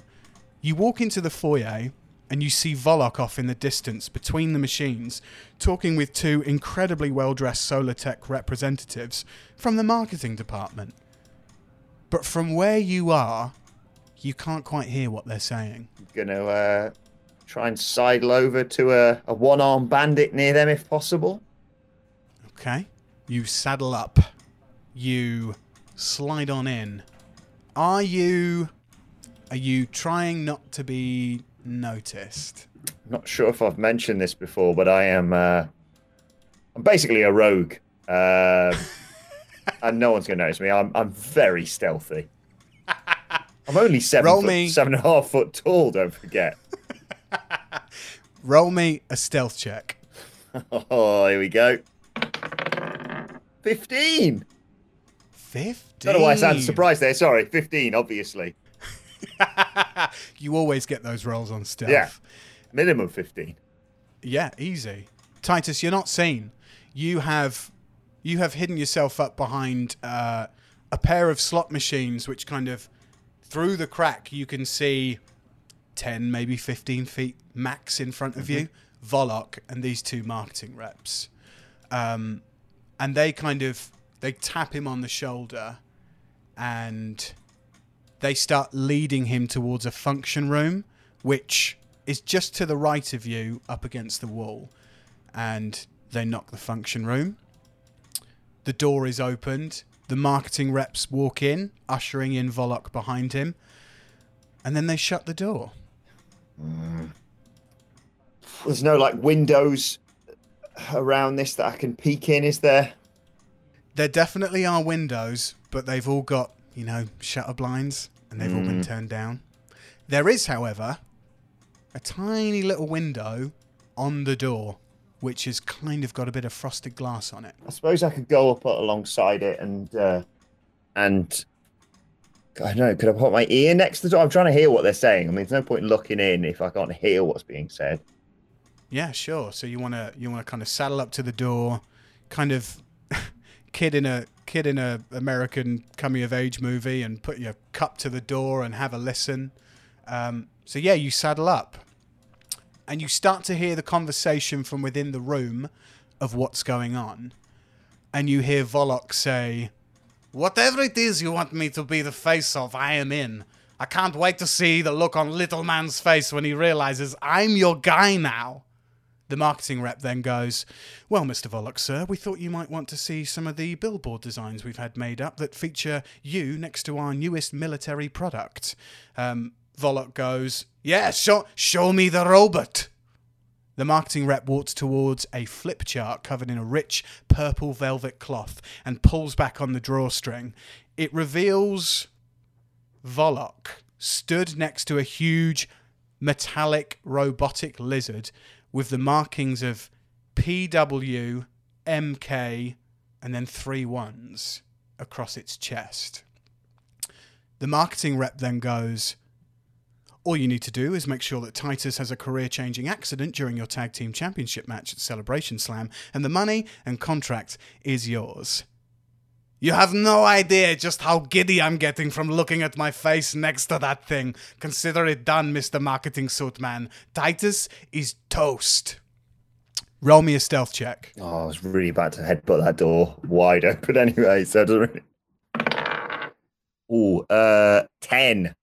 You walk into the foyer and you see Volok off in the distance between the machines, talking with two incredibly well dressed Solar Tech representatives from the marketing department. But from where you are, you can't quite hear what they're saying. I'm Gonna uh, try and sidle over to a, a one armed bandit near them if possible. Okay. You saddle up. You slide on in. Are you are you trying not to be noticed? Not sure if I've mentioned this before, but I am uh, I'm basically a rogue. Um and no one's gonna notice me. I'm I'm very stealthy. I'm only seven Roll foot, me. seven and a half foot tall, don't forget. Roll me a stealth check. Oh, here we go. Fifteen. 15. I Don't know why I sound surprised there. Sorry, fifteen, obviously. you always get those rolls on stealth. Yeah. Minimum fifteen. Yeah, easy. Titus, you're not seen. You have you have hidden yourself up behind uh, a pair of slot machines, which kind of through the crack you can see ten, maybe fifteen feet max in front of you. Volok and these two marketing reps, um, and they kind of they tap him on the shoulder, and they start leading him towards a function room, which is just to the right of you, up against the wall. And they knock the function room. The door is opened. The marketing reps walk in, ushering in Volok behind him. And then they shut the door. There's no like windows around this that I can peek in, is there? There definitely are windows, but they've all got, you know, shutter blinds and they've all been mm. turned down. There is, however, a tiny little window on the door, which has kind of got a bit of frosted glass on it. I suppose I could go up alongside it and uh, and I don't know. Could I put my ear next to the door? I'm trying to hear what they're saying. I mean, there's no point in looking in if I can't hear what's being said. Yeah, sure. So you want to you want to kind of saddle up to the door, kind of kid in a kid in a American coming of age movie, and put your cup to the door and have a listen. Um, so yeah, you saddle up, and you start to hear the conversation from within the room of what's going on, and you hear Volok say, "Whatever it is you want me to be the face of, I am in." I can't wait to see the look on little man's face when he realizes I'm your guy now. The marketing rep then goes, Well, Mr. Volok, sir, we thought you might want to see some of the billboard designs we've had made up that feature you next to our newest military product. Um, Volok goes, Yeah, show, show me the robot. The marketing rep walks towards a flip chart covered in a rich purple velvet cloth and pulls back on the drawstring. It reveals Volok stood next to a huge metallic robotic lizard with the markings of PW, MK, and then three ones across its chest. The marketing rep then goes, all you need to do is make sure that Titus has a career changing accident during your tag team championship match at Celebration Slam, and the money and contract is yours. You have no idea just how giddy I'm getting from looking at my face next to that thing. Consider it done, Mr. Marketing Suit Man. Titus is toast. Roll me a stealth check. Oh, I was really about to headbutt that door wide open anyway, so it doesn't really. Ooh, uh, 10.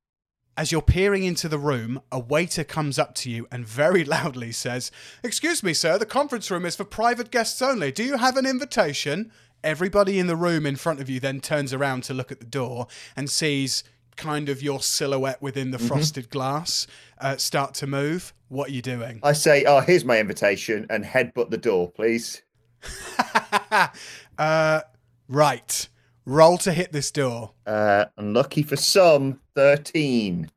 As you're peering into the room, a waiter comes up to you and very loudly says, Excuse me, sir, the conference room is for private guests only. Do you have an invitation? Everybody in the room in front of you then turns around to look at the door and sees kind of your silhouette within the frosted glass uh, start to move. What are you doing? I say, oh, here's my invitation and headbutt the door, please. uh, right. Roll to hit this door. Uh, unlucky for some, 13.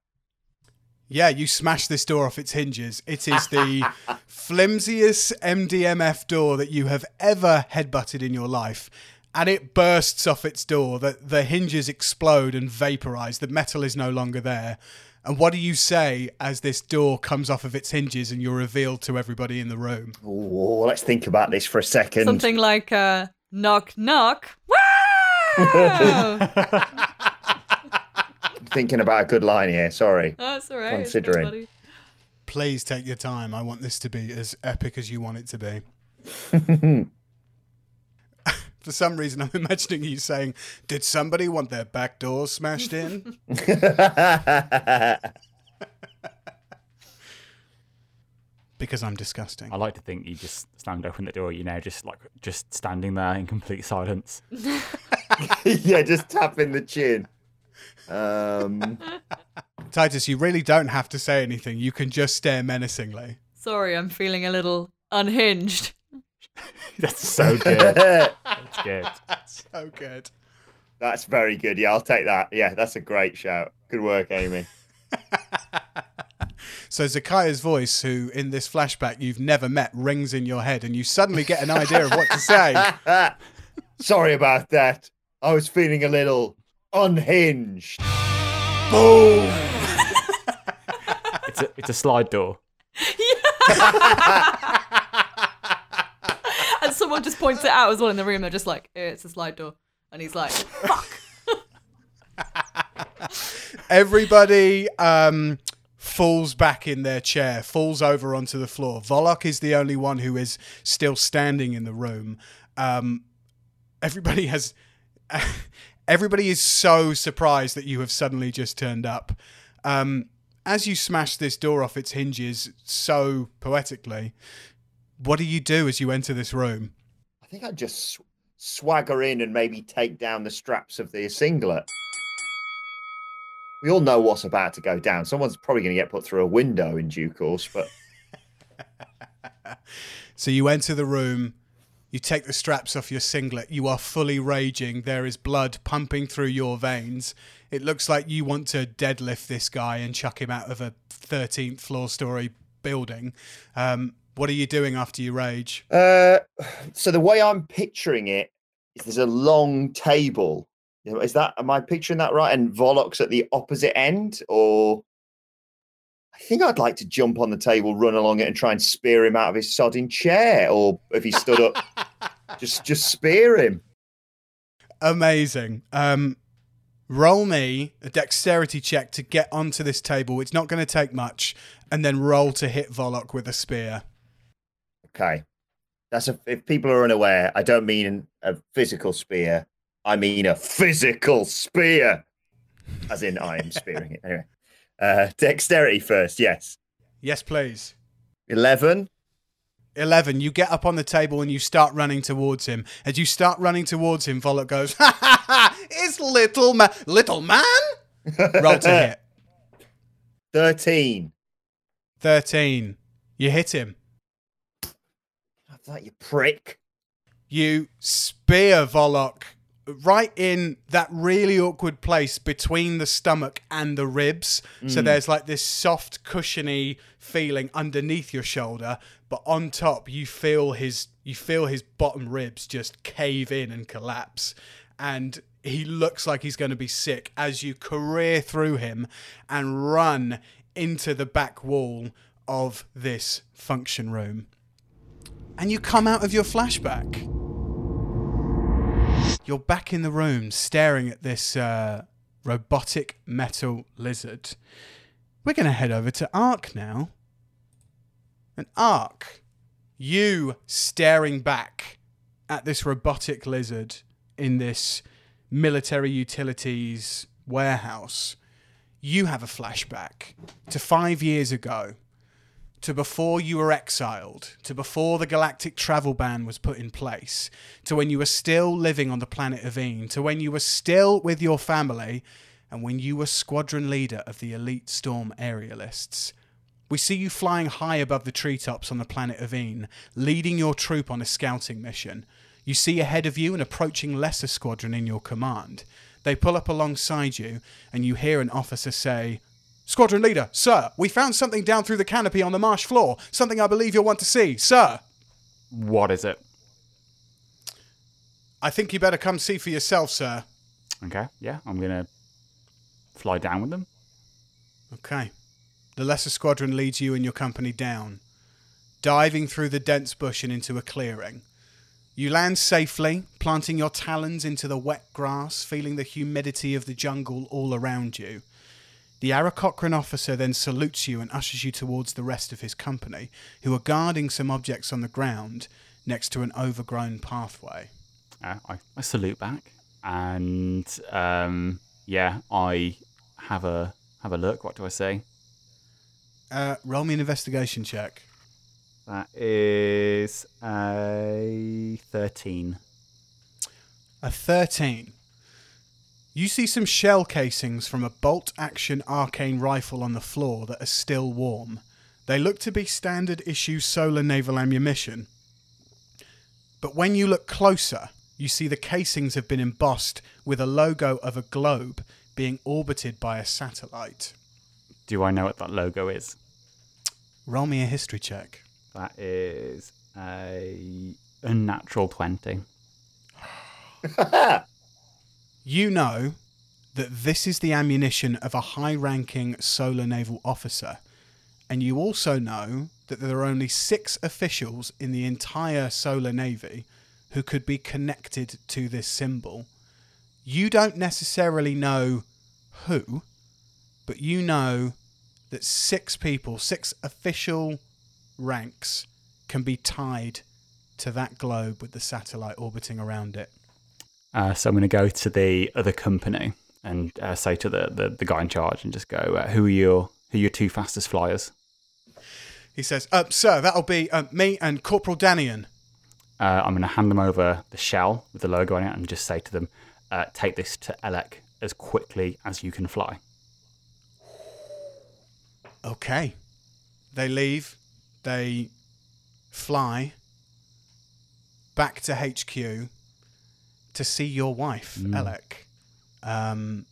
Yeah, you smash this door off its hinges. It is the flimsiest MDMF door that you have ever headbutted in your life. And it bursts off its door. The, the hinges explode and vaporize. The metal is no longer there. And what do you say as this door comes off of its hinges and you're revealed to everybody in the room? Oh, let's think about this for a second. Something like uh, knock knock. Wow! Thinking about a good line here, sorry. Oh, that's all right. Considering. Please take your time. I want this to be as epic as you want it to be. For some reason, I'm imagining you saying, Did somebody want their back door smashed in? because I'm disgusting. I like to think you just stand open the door. You know, just like just standing there in complete silence. yeah, just tapping the chin. Um, Titus, you really don't have to say anything. You can just stare menacingly. Sorry, I'm feeling a little unhinged. That's so good. That's good. So good. that's very good. Yeah, I'll take that. Yeah, that's a great shout. Good work, Amy. So Zakaya's voice, who in this flashback you've never met, rings in your head, and you suddenly get an idea of what to say. Sorry about that. I was feeling a little unhinged. Boom! It's a it's a slide door. And someone just points it out as well in the room. They're just like, "Eh, it's a slide door. And he's like, fuck. Everybody um, falls back in their chair, falls over onto the floor. Volok is the only one who is still standing in the room. Um, everybody has. Everybody is so surprised that you have suddenly just turned up. Um, as you smash this door off its hinges so poetically, what do you do as you enter this room? I think I'd just sw- swagger in and maybe take down the straps of the singlet. We all know what's about to go down. Someone's probably going to get put through a window in due course, but So you enter the room, you take the straps off your singlet, you are fully raging, there is blood pumping through your veins. It looks like you want to deadlift this guy and chuck him out of a 13th floor story building. Um, what are you doing after you rage? Uh, so the way I'm picturing it is there's a long table. Is that am I picturing that right? And Volok's at the opposite end, or I think I'd like to jump on the table, run along it, and try and spear him out of his sodding chair, or if he stood up, just just spear him. Amazing. Um, roll me a dexterity check to get onto this table. It's not going to take much. And then roll to hit Volok with a spear. Okay, that's a, if people are unaware. I don't mean a physical spear. I mean a physical spear, as in I am spearing it. Anyway, uh, dexterity first. Yes, Yes, please. eleven. 11 you get up on the table and you start running towards him as you start running towards him Volok goes ha ha ha it's little man little man roll to hit Thirteen. 13 you hit him Have that, you prick. you spear Volok right in that really awkward place between the stomach and the ribs. So mm. there's like this soft, cushiony feeling underneath your shoulder, but on top you feel his you feel his bottom ribs just cave in and collapse. And he looks like he's going to be sick as you career through him and run into the back wall of this function room. And you come out of your flashback you're back in the room staring at this uh, robotic metal lizard. We're going to head over to Ark now. And Ark, you staring back at this robotic lizard in this military utilities warehouse, you have a flashback to five years ago to before you were exiled, to before the galactic travel ban was put in place, to when you were still living on the planet Aveen, to when you were still with your family, and when you were squadron leader of the elite storm aerialists. We see you flying high above the treetops on the planet Aveen, leading your troop on a scouting mission. You see ahead of you an approaching lesser squadron in your command. They pull up alongside you, and you hear an officer say, Squadron leader, sir, we found something down through the canopy on the marsh floor. Something I believe you'll want to see, sir. What is it? I think you better come see for yourself, sir. Okay, yeah, I'm gonna fly down with them. Okay. The lesser squadron leads you and your company down, diving through the dense bush and into a clearing. You land safely, planting your talons into the wet grass, feeling the humidity of the jungle all around you. The Aarakocran officer then salutes you and ushers you towards the rest of his company, who are guarding some objects on the ground next to an overgrown pathway. uh, I, I salute back, and um, yeah, I have a have a look. What do I say? Uh, roll me an investigation check. That is a thirteen. A 13. You see some shell casings from a bolt action arcane rifle on the floor that are still warm. They look to be standard issue solar naval ammunition. But when you look closer, you see the casings have been embossed with a logo of a globe being orbited by a satellite. Do I know what that logo is? Roll me a history check. That is a unnatural twenty. You know that this is the ammunition of a high ranking solar naval officer, and you also know that there are only six officials in the entire solar navy who could be connected to this symbol. You don't necessarily know who, but you know that six people, six official ranks, can be tied to that globe with the satellite orbiting around it. Uh, so I'm going to go to the other company and uh, say to the, the, the guy in charge and just go, uh, "Who are your who are your two fastest flyers?" He says, uh, Sir, that'll be uh, me and Corporal Danian. Uh, I'm going to hand them over the shell with the logo on it and just say to them, uh, "Take this to Elec as quickly as you can fly." Okay. They leave. They fly back to HQ to see your wife, Alec. Um,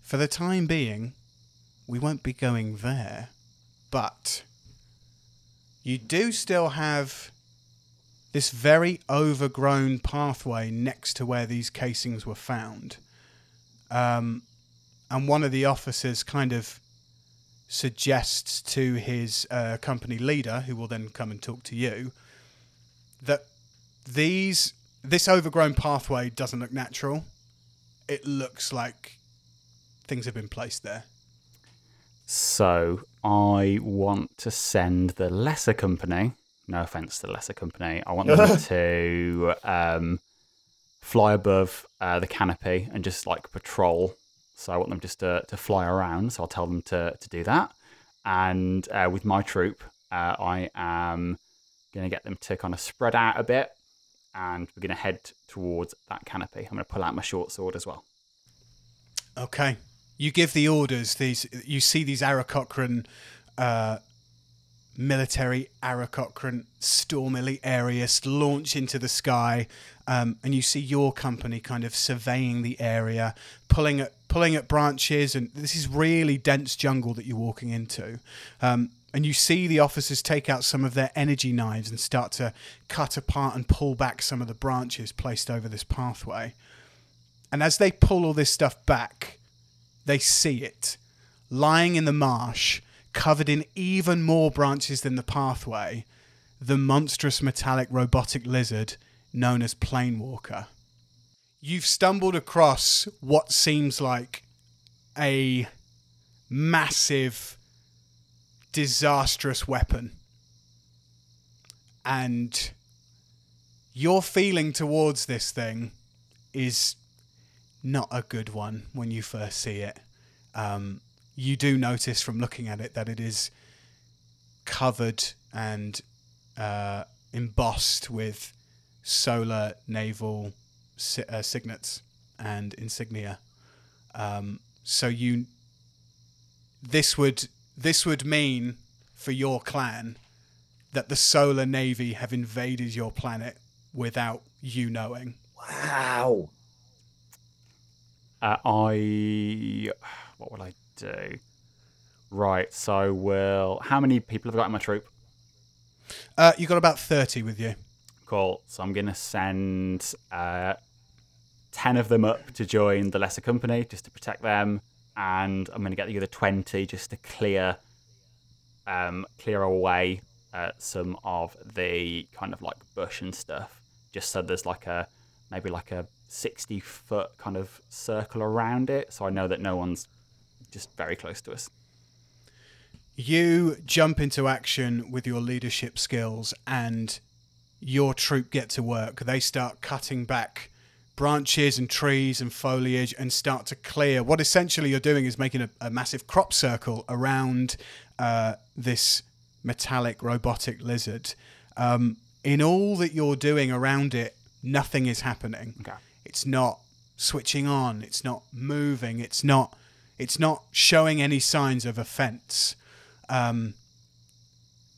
for the time being, we won't be going there, but you do still have this very overgrown pathway next to where these casings were found. Um, and one of the officers kind of suggests to his uh, company leader, who will then come and talk to you, that these this overgrown pathway doesn't look natural. It looks like things have been placed there. So I want to send the lesser company. No offense to the lesser company. I want them to um, fly above uh, the canopy and just like patrol. So I want them just to, to fly around. So I'll tell them to, to do that. And uh, with my troop, uh, I am going to get them to kind of spread out a bit. And we're going to head towards that canopy. I'm going to pull out my short sword as well. Okay. You give the orders. These you see these Aarakocran, uh, military Aarakocran storm aerialists launch into the sky, um, and you see your company kind of surveying the area, pulling at pulling at branches, and this is really dense jungle that you're walking into. Um, and you see the officers take out some of their energy knives and start to cut apart and pull back some of the branches placed over this pathway. And as they pull all this stuff back, they see it lying in the marsh, covered in even more branches than the pathway, the monstrous metallic robotic lizard known as Planewalker. You've stumbled across what seems like a massive, disastrous weapon. And your feeling towards this thing is not a good one when you first see it. Um, you do notice from looking at it that it is covered and uh, embossed with solar naval si- uh, signets and insignia. Um, so you, this would this would mean for your clan that the solar navy have invaded your planet without you knowing. Wow. Uh, I what will I do? Right, so we'll. How many people have I got in my troop? Uh, you got about thirty with you. Cool. So I'm gonna send uh, ten of them up to join the lesser company just to protect them, and I'm gonna get the other twenty just to clear, um, clear away uh, some of the kind of like bush and stuff, just so there's like a maybe like a 60 foot kind of circle around it, so I know that no one's just very close to us. You jump into action with your leadership skills and your troop get to work. They start cutting back branches and trees and foliage and start to clear. What essentially you're doing is making a, a massive crop circle around uh, this metallic robotic lizard. Um, in all that you're doing around it, nothing is happening. Okay. It's not switching on. It's not moving. It's not. It's not showing any signs of offense. Um,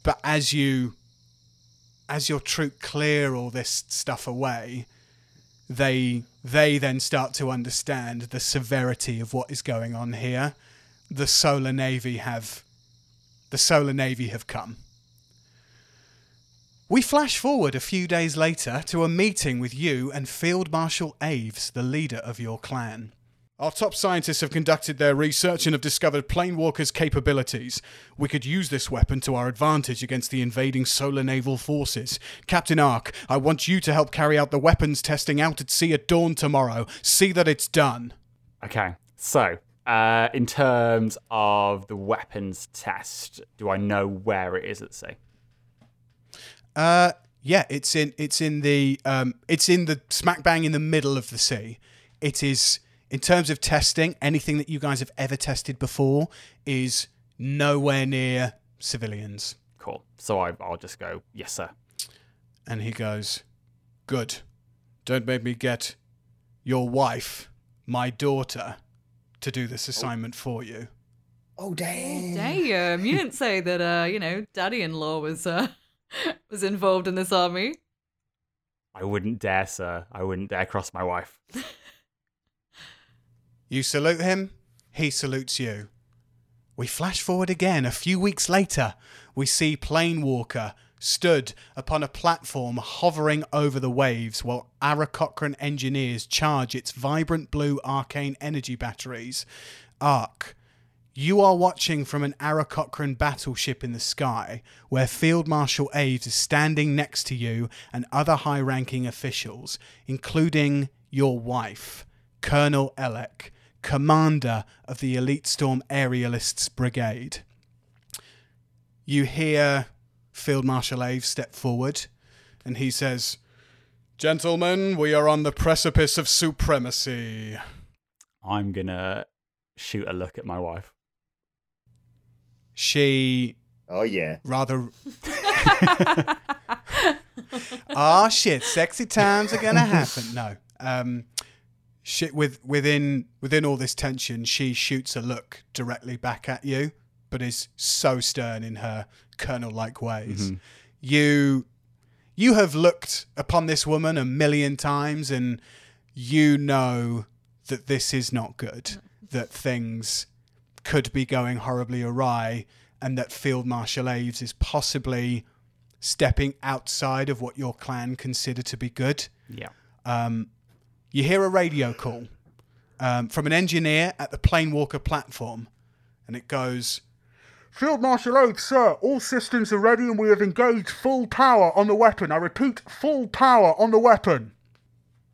but as you, as your troop clear all this stuff away, they they then start to understand the severity of what is going on here. The Solar Navy have, the Solar Navy have come. We flash forward a few days later to a meeting with you and Field Marshal Aves, the leader of your clan. Our top scientists have conducted their research and have discovered Planewalker's capabilities. We could use this weapon to our advantage against the invading solar naval forces. Captain Ark, I want you to help carry out the weapons testing out at sea at dawn tomorrow. See that it's done. Okay. So, uh, in terms of the weapons test, do I know where it is at sea? Uh, yeah, it's in it's in the um, it's in the smack bang in the middle of the sea. It is in terms of testing. Anything that you guys have ever tested before is nowhere near civilians. Cool. So I, I'll just go, yes, sir. And he goes, "Good. Don't make me get your wife, my daughter, to do this assignment for you." Oh, damn. Damn, you didn't say that. Uh, you know, daddy-in-law was uh was involved in this army. I wouldn't dare, sir. I wouldn't dare cross my wife. You salute him, he salutes you. We flash forward again. A few weeks later, we see Planewalker stood upon a platform hovering over the waves while Aarakocran engineers charge its vibrant blue arcane energy batteries. Ark, you are watching from an Aarakocran battleship in the sky, where Field Marshal Aves is standing next to you and other high ranking officials, including your wife, Colonel Elec, commander of the Elite Storm Aerialists Brigade. You hear Field Marshal Aves step forward, and he says, Gentlemen, we are on the precipice of supremacy. I'm going to shoot a look at my wife. She Oh, yeah. rather. Ah, shit! Sexy times are gonna happen. No, um, shit. With within within all this tension, she shoots a look directly back at you, but is so stern in her colonel-like ways. You you have looked upon this woman a million times, and you know that this is not good. That things could be going horribly awry, and that Field Marshal Aves is possibly stepping outside of what your clan consider to be good. Yeah. Um, you hear a radio call um, from an engineer at the Planewalker platform, and it goes. Field Marshal Aves, sir, all systems are ready and we have engaged full power on the weapon. I repeat, full power on the weapon.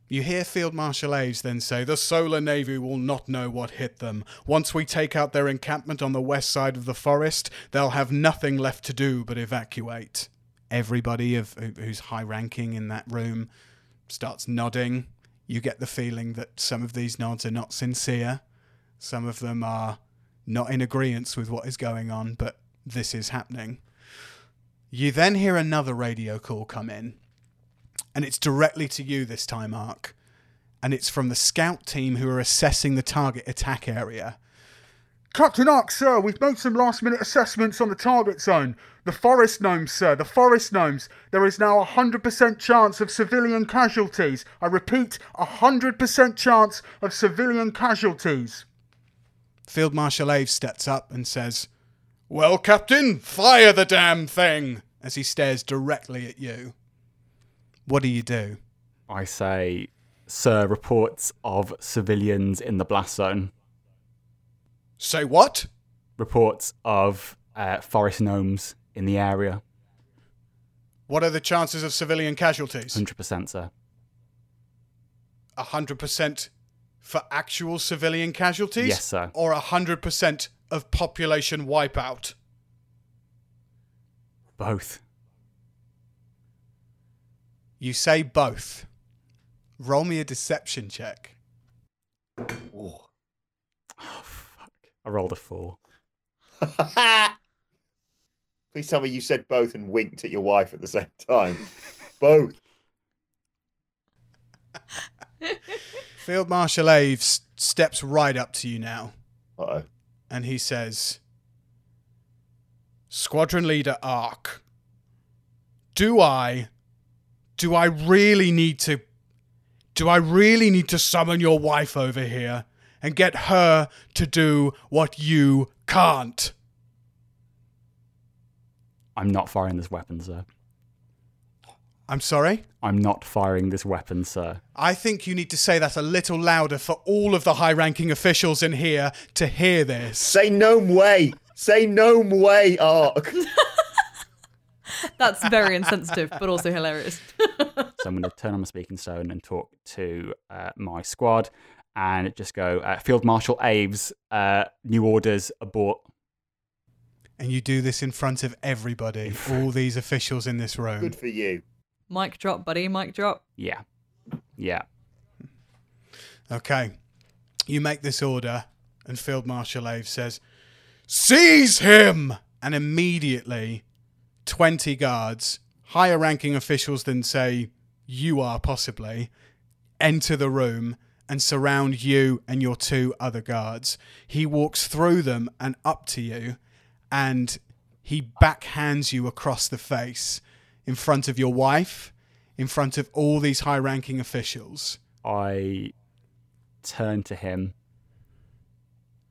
You hear Field Marshal Aves then say, The Solar Navy will not know what hit them. Once we take out their encampment on the west side of the forest, they'll have nothing left to do but evacuate. Everybody of who's high ranking in that room starts nodding. You get the feeling that some of these nods are not sincere. Some of them are not in agreement with what is going on, but this is happening. You then hear another radio call come in, and it's directly to you this time, Ark. And it's from the scout team who are assessing the target attack area. Captain Ark, sir, we've made some last minute assessments on the target zone. The forest gnomes, sir, the forest gnomes. There is now a 100% chance of civilian casualties. I repeat, a 100% chance of civilian casualties. Field Marshal Aves steps up and says, Well, Captain, fire the damn thing! As he stares directly at you. What do you do? I say, sir, reports of civilians in the blast zone. Say what? Reports of uh, forest gnomes in the area. What are the chances of civilian casualties? 100%, sir. 100% for actual civilian casualties? Yes, sir. Or 100% of population wipeout? Both. You say both. Roll me a deception check. Ooh. Oh, fuck. I rolled a four. Please tell me you said both and winked at your wife at the same time. both. Field Marshal Aves steps right up to you now Uh-oh. and he says, Squadron Leader Ark, do I, do I really need to, do I really need to summon your wife over here and get her to do what you can't? I'm not firing this weapon, sir. I'm sorry? I'm not firing this weapon, sir. I think you need to say that a little louder for all of the high ranking officials in here to hear this. Say no way. Say no way, Ark. That's very insensitive, but also hilarious. So I'm going to turn on my speaking stone and talk to uh, my squad and just go, uh, Field Marshal Aves, uh, new orders, abort. And you do this in front of everybody, all these officials in this room. Good for you. Mic drop, buddy. Mic drop. Yeah. Yeah. Okay. You make this order, and Field Marshal Ave says, Seize him! And immediately, 20 guards, higher ranking officials than, say, you are possibly, enter the room and surround you and your two other guards. He walks through them and up to you, and he backhands you across the face in front of your wife, in front of all these high ranking officials. I turn to him,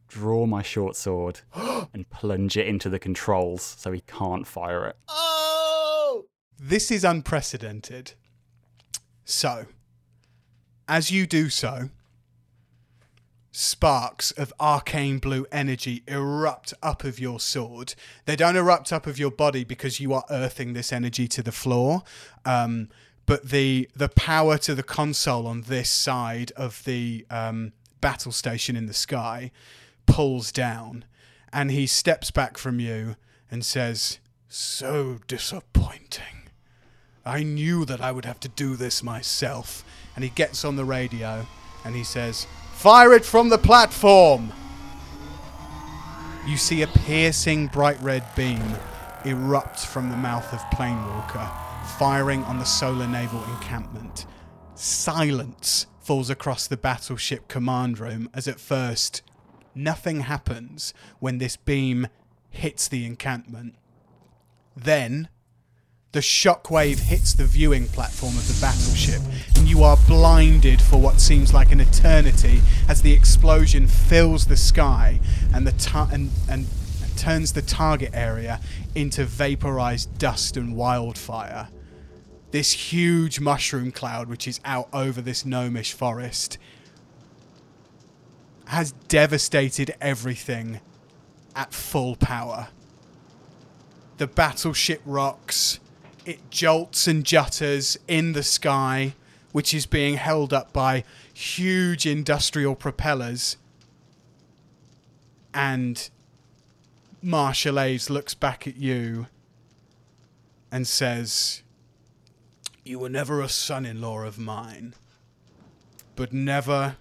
draw my short sword, and plunge it into the controls so he can't fire it. Oh! This is unprecedented. So, as you do so, sparks of arcane blue energy erupt up of your sword. They don't erupt up of your body because you are earthing this energy to the floor. Um, but the the power to the console on this side of the um, battle station in the sky pulls down, and he steps back from you and says, "So disappointing." I knew that I would have to do this myself. And he gets on the radio and he says, Fire it from the platform! You see a piercing bright red beam erupt from the mouth of Planewalker, firing on the solar naval encampment. Silence falls across the battleship command room as at first nothing happens when this beam hits the encampment. Then the shockwave hits the viewing platform of the battleship, and you are blinded for what seems like an eternity as the explosion fills the sky and the ta- and, and turns the target area into vaporized dust and wildfire. This huge mushroom cloud, which is out over this gnomish forest, has devastated everything at full power. The battleship rocks. It jolts and jutters in the sky, which is being held up by huge industrial propellers. And Marshall Aves looks back at you and says, You were never a son in law of mine, but never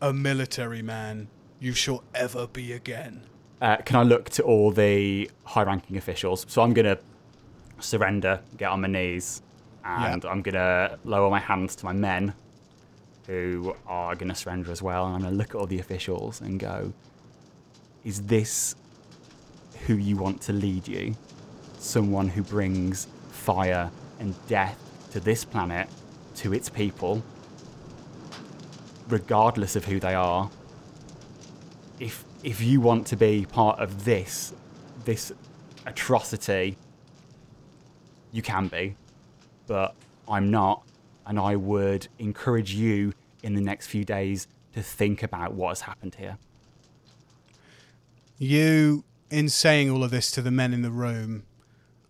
a military man you shall ever be again. Uh, can I look to all the high ranking officials? So I'm going to surrender, get on my knees, and I'm going to lower my hands to my men who are going to surrender as well. And I'm going to look at all the officials and go, Is this who you want to lead you? Someone who brings fire and death to this planet, to its people, regardless of who they are. If if you want to be part of this this atrocity, you can be, but I'm not, and I would encourage you in the next few days to think about what has happened here. You, in saying all of this to the men in the room,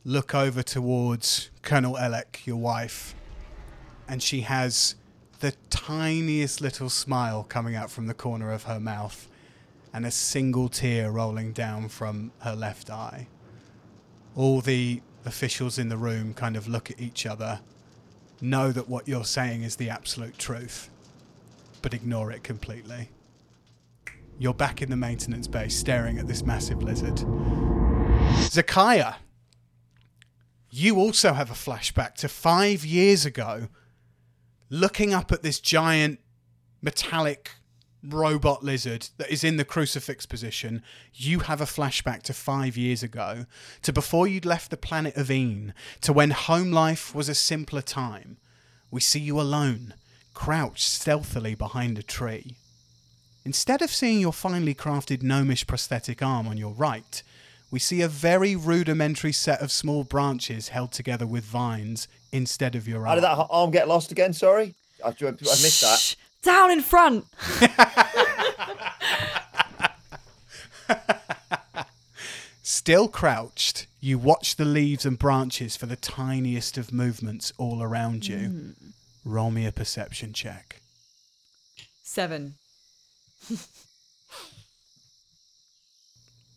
look over towards Colonel Elec, your wife, and she has the tiniest little smile coming out from the corner of her mouth and a single tear rolling down from her left eye. All the officials in the room kind of look at each other know that what you're saying is the absolute truth, but ignore it completely. You're back in the maintenance bay staring at this massive lizard. Zakaya, you also have a flashback to five years ago, looking up at this giant metallic robot lizard that is in the crucifix position. You have a flashback to five years ago, to before you'd left the planet of Een, to when home life was a simpler time. We see you alone, crouched stealthily behind a tree. Instead of seeing your finely crafted gnomish prosthetic arm on your right, we see a very rudimentary set of small branches held together with vines instead of your arm. How did that arm get lost again? Sorry, I, I missed that. Shh, down in front. Still crouched, you watch the leaves and branches for the tiniest of movements all around you. Hmm. Roll me a perception check. Seven.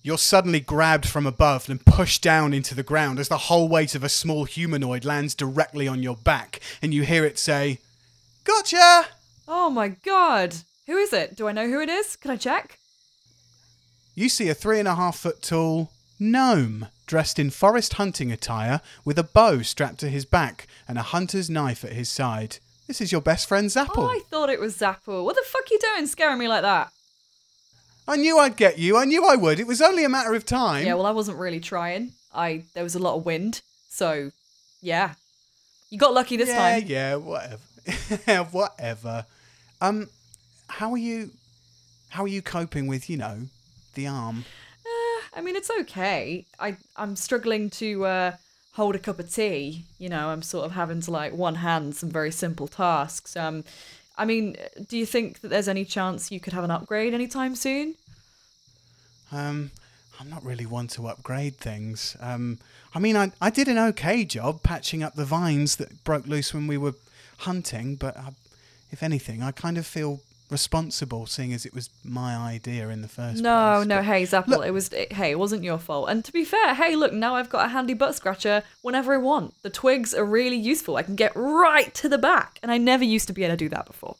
You're suddenly grabbed from above and pushed down into the ground as the whole weight of a small humanoid lands directly on your back, and you hear it say, Gotcha! Oh my god. Who is it? Do I know who it is? Can I check? You see a three and a half foot tall gnome dressed in forest hunting attire with a bow strapped to his back and a hunter's knife at his side. This is your best friend Zapple. Oh, I thought it was Zapple. What the fuck are you doing scaring me like that? I knew I'd get you. I knew I would. It was only a matter of time. Yeah, well, I wasn't really trying. I there was a lot of wind, so yeah, you got lucky this time. yeah, time. yeah, whatever. whatever. Um, how are you? How are you coping with you know the arm? I mean, it's okay. I I'm struggling to uh, hold a cup of tea. You know, I'm sort of having to like one hand some very simple tasks. Um, I mean, do you think that there's any chance you could have an upgrade anytime soon? Um, I'm not really one to upgrade things. Um, I mean, I I did an okay job patching up the vines that broke loose when we were hunting, but I, if anything, I kind of feel responsible, seeing as it was my idea in the first No, place. no, But- hey Zapple, Look- it was it, hey, it wasn't your fault. And to be fair, hey, look, now I've got a handy butt scratcher whenever I want. The twigs are really useful. I can get right to the back, and I never used to be able to do that before.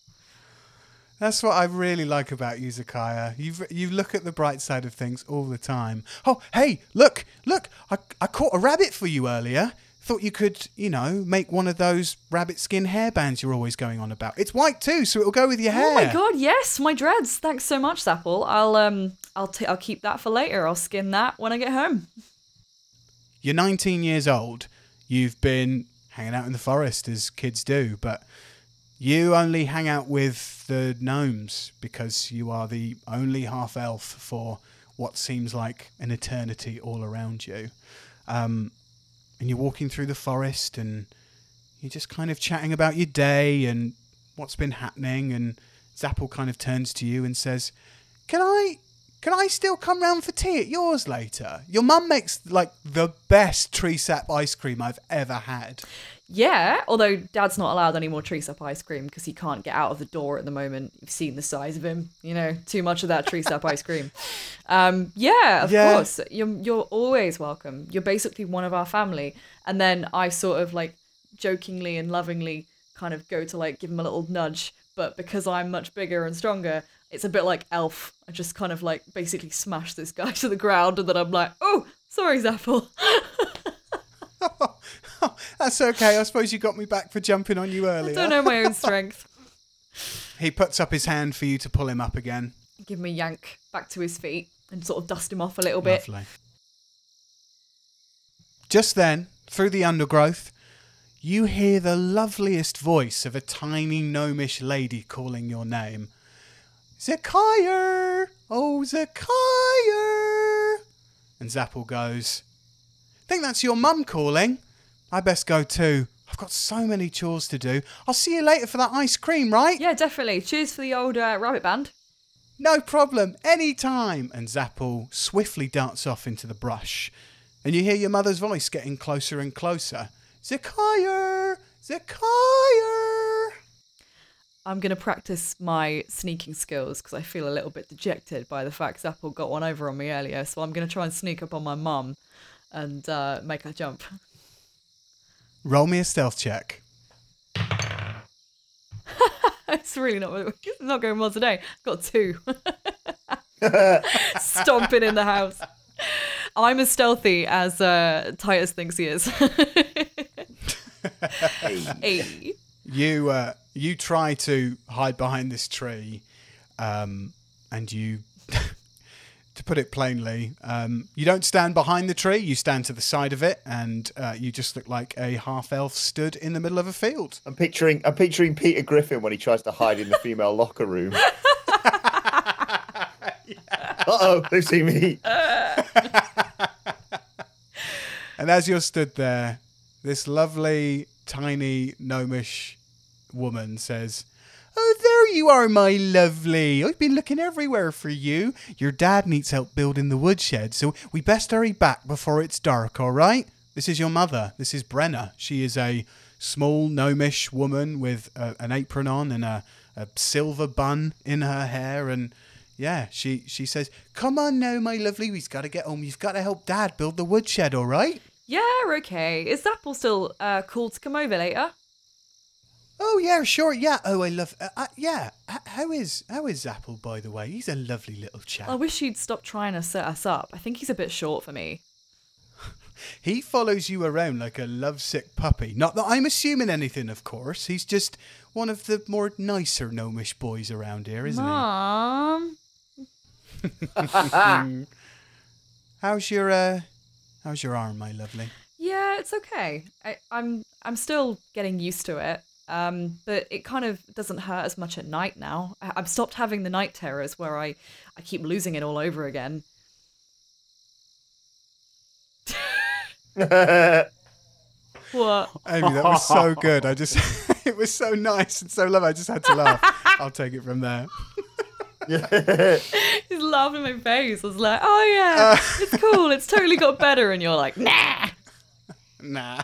That's what I really like about you, Zakaya. You you look at the bright side of things all the time. Oh, hey, look, look! I I caught a rabbit for you earlier. Thought you could, you know, make one of those rabbit skin hairbands you're always going on about. It's white too, so it'll go with your hair. Oh my god, yes, my dreads. Thanks so much, Zapple. I'll um I'll t- I'll keep that for later. I'll skin that when I get home. You're 19 years old. You've been hanging out in the forest as kids do, but you only hang out with the gnomes because you are the only half elf for what seems like an eternity all around you. Um, and you're walking through the forest and you're just kind of chatting about your day and what's been happening. And Zapple kind of turns to you and says, Can I can I still come round for tea at yours later? Your mum makes like the best tree sap ice cream I've ever had. Yeah, although Dad's not allowed any more tree sap ice cream because he can't get out of the door at the moment. You've seen the size of him, you know, too much of that tree sap ice cream. Um, yeah, of Yeah. course. You're you're always welcome. You're basically one of our family. And then I sort of like jokingly and lovingly kind of go to like give him a little nudge, but because I'm much bigger and stronger, it's a bit like Elf. I just kind of like basically smash this guy to the ground, and then I'm like, oh, sorry, Zapple. That's okay. I suppose you got me back for jumping on you I earlier. don't know my own strength. He puts up his hand for you to pull him up again. give him a yank back to his feet and sort of dust him off a little bit. Lovely. Just then, through the undergrowth, you hear the loveliest voice of a tiny gnomish lady calling your name. Zakire! Oh, Zakire! And Zapple goes, Think that's your mum calling? I best go too. I've got so many chores to do. I'll see you later for that ice cream, right? Yeah, definitely. Cheers for the old uh, rabbit band. No problem, any time. And Zapple swiftly darts off into the brush. And you hear your mother's voice getting closer and closer. Zakire! Zakire! I'm going to practice my sneaking skills because I feel a little bit dejected by the fact Zapple got one over on me earlier. So I'm going to try and sneak up on my mum and uh, make her jump. Roll me a stealth check. it's really not it's not going well today. I've Got two. Stomping in the house. I'm as stealthy as uh, Titus thinks he is. hey. You uh, you try to hide behind this tree, um, and you, to put it plainly, um, you don't stand behind the tree. You stand to the side of it, and uh, you just look like a half elf stood in the middle of a field. I'm picturing I'm picturing Peter Griffin when he tries to hide in the female locker room. Uh oh, they've seen me. And as you're stood there, this lovely, tiny, gnomish woman says, Oh, there you are, my lovely. I've been looking everywhere for you. Your dad needs help building the woodshed, so we best hurry back before it's dark, all right? This is your mother. This is Brenna. She is a small, gnomish woman with a, an apron on and a, a silver bun in her hair. And yeah, she, she says, Come on now, my lovely. We've got to get home. You've got to help dad build the woodshed, all right? Yeah, okay. Is Zapple still uh, cool to come over later? Oh yeah, sure, yeah. Oh, I love. Uh, uh, yeah, H- how is how is Zapple by the way? He's a lovely little chap. I wish he'd stop trying to set us up. I think he's a bit short for me. He follows you around like a lovesick puppy. Not that I'm assuming anything, of course. He's just one of the more nicer gnomish boys around here, isn't Mom. he? How's your uh, how's your arm, my lovely? Yeah, it's okay. I, I'm I'm still getting used to it. Um, but it kind of doesn't hurt as much at night now. I, I've stopped having the night terrors where I, I keep losing it all over again. What? Amy, that was so good. I just, it was so nice and so lovely. I just had to laugh. I'll take it from there. He's laughing in my face. I was like, oh yeah, it's cool. It's totally got better. And you're like, nah. Nah.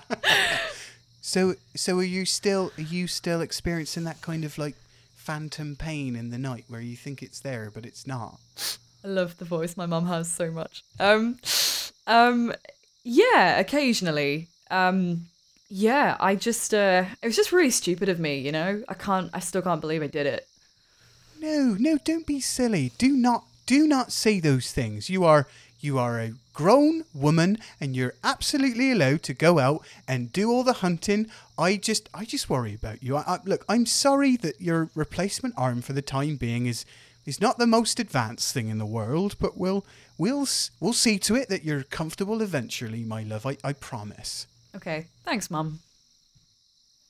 So, so are you still, are you still experiencing that kind of like phantom pain in the night where you think it's there but it's not? I love the voice my mum has so much. Um, um, yeah, occasionally. Um, yeah, I just, uh, it was just really stupid of me, you know? I can't, I still can't believe I did it. No, no, don't be silly. Do not do not say those things. You are you are a grown woman and you're absolutely allowed to go out and do all the hunting. I just I just worry about you. I, I, look, I'm sorry that your replacement arm for the time being is is not the most advanced thing in the world, but we'll we'll we'll see to it that you're comfortable eventually, my love. I, I promise. Okay, thanks, mum.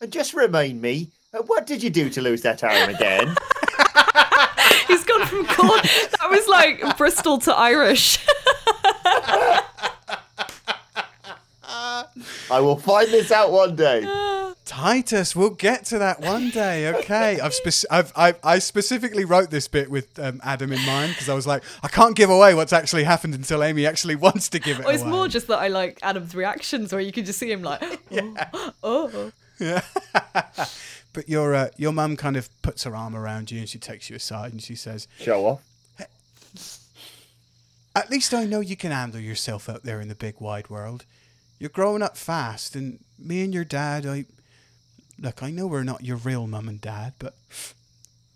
And just remind me, uh, what did you do to lose that arm again? He's gone from Corn. That was like Bristol to Irish. I will find this out one day. Titus, we'll get to that one day. Okay, I've, spec- I've, I've I specifically wrote this bit with um, Adam in mind because I was like, I can't give away what's actually happened until Amy actually wants to give it Well, it's away. more just that I like Adam's reactions where you can just see him like, oh, oh. but your uh, your mum kind of puts her arm around you and she takes you aside and she says, Show off. "At least I know you can handle yourself out there in the big wide world. You're growing up fast, and me and your dad, I look. I know we're not your real mum and dad, but."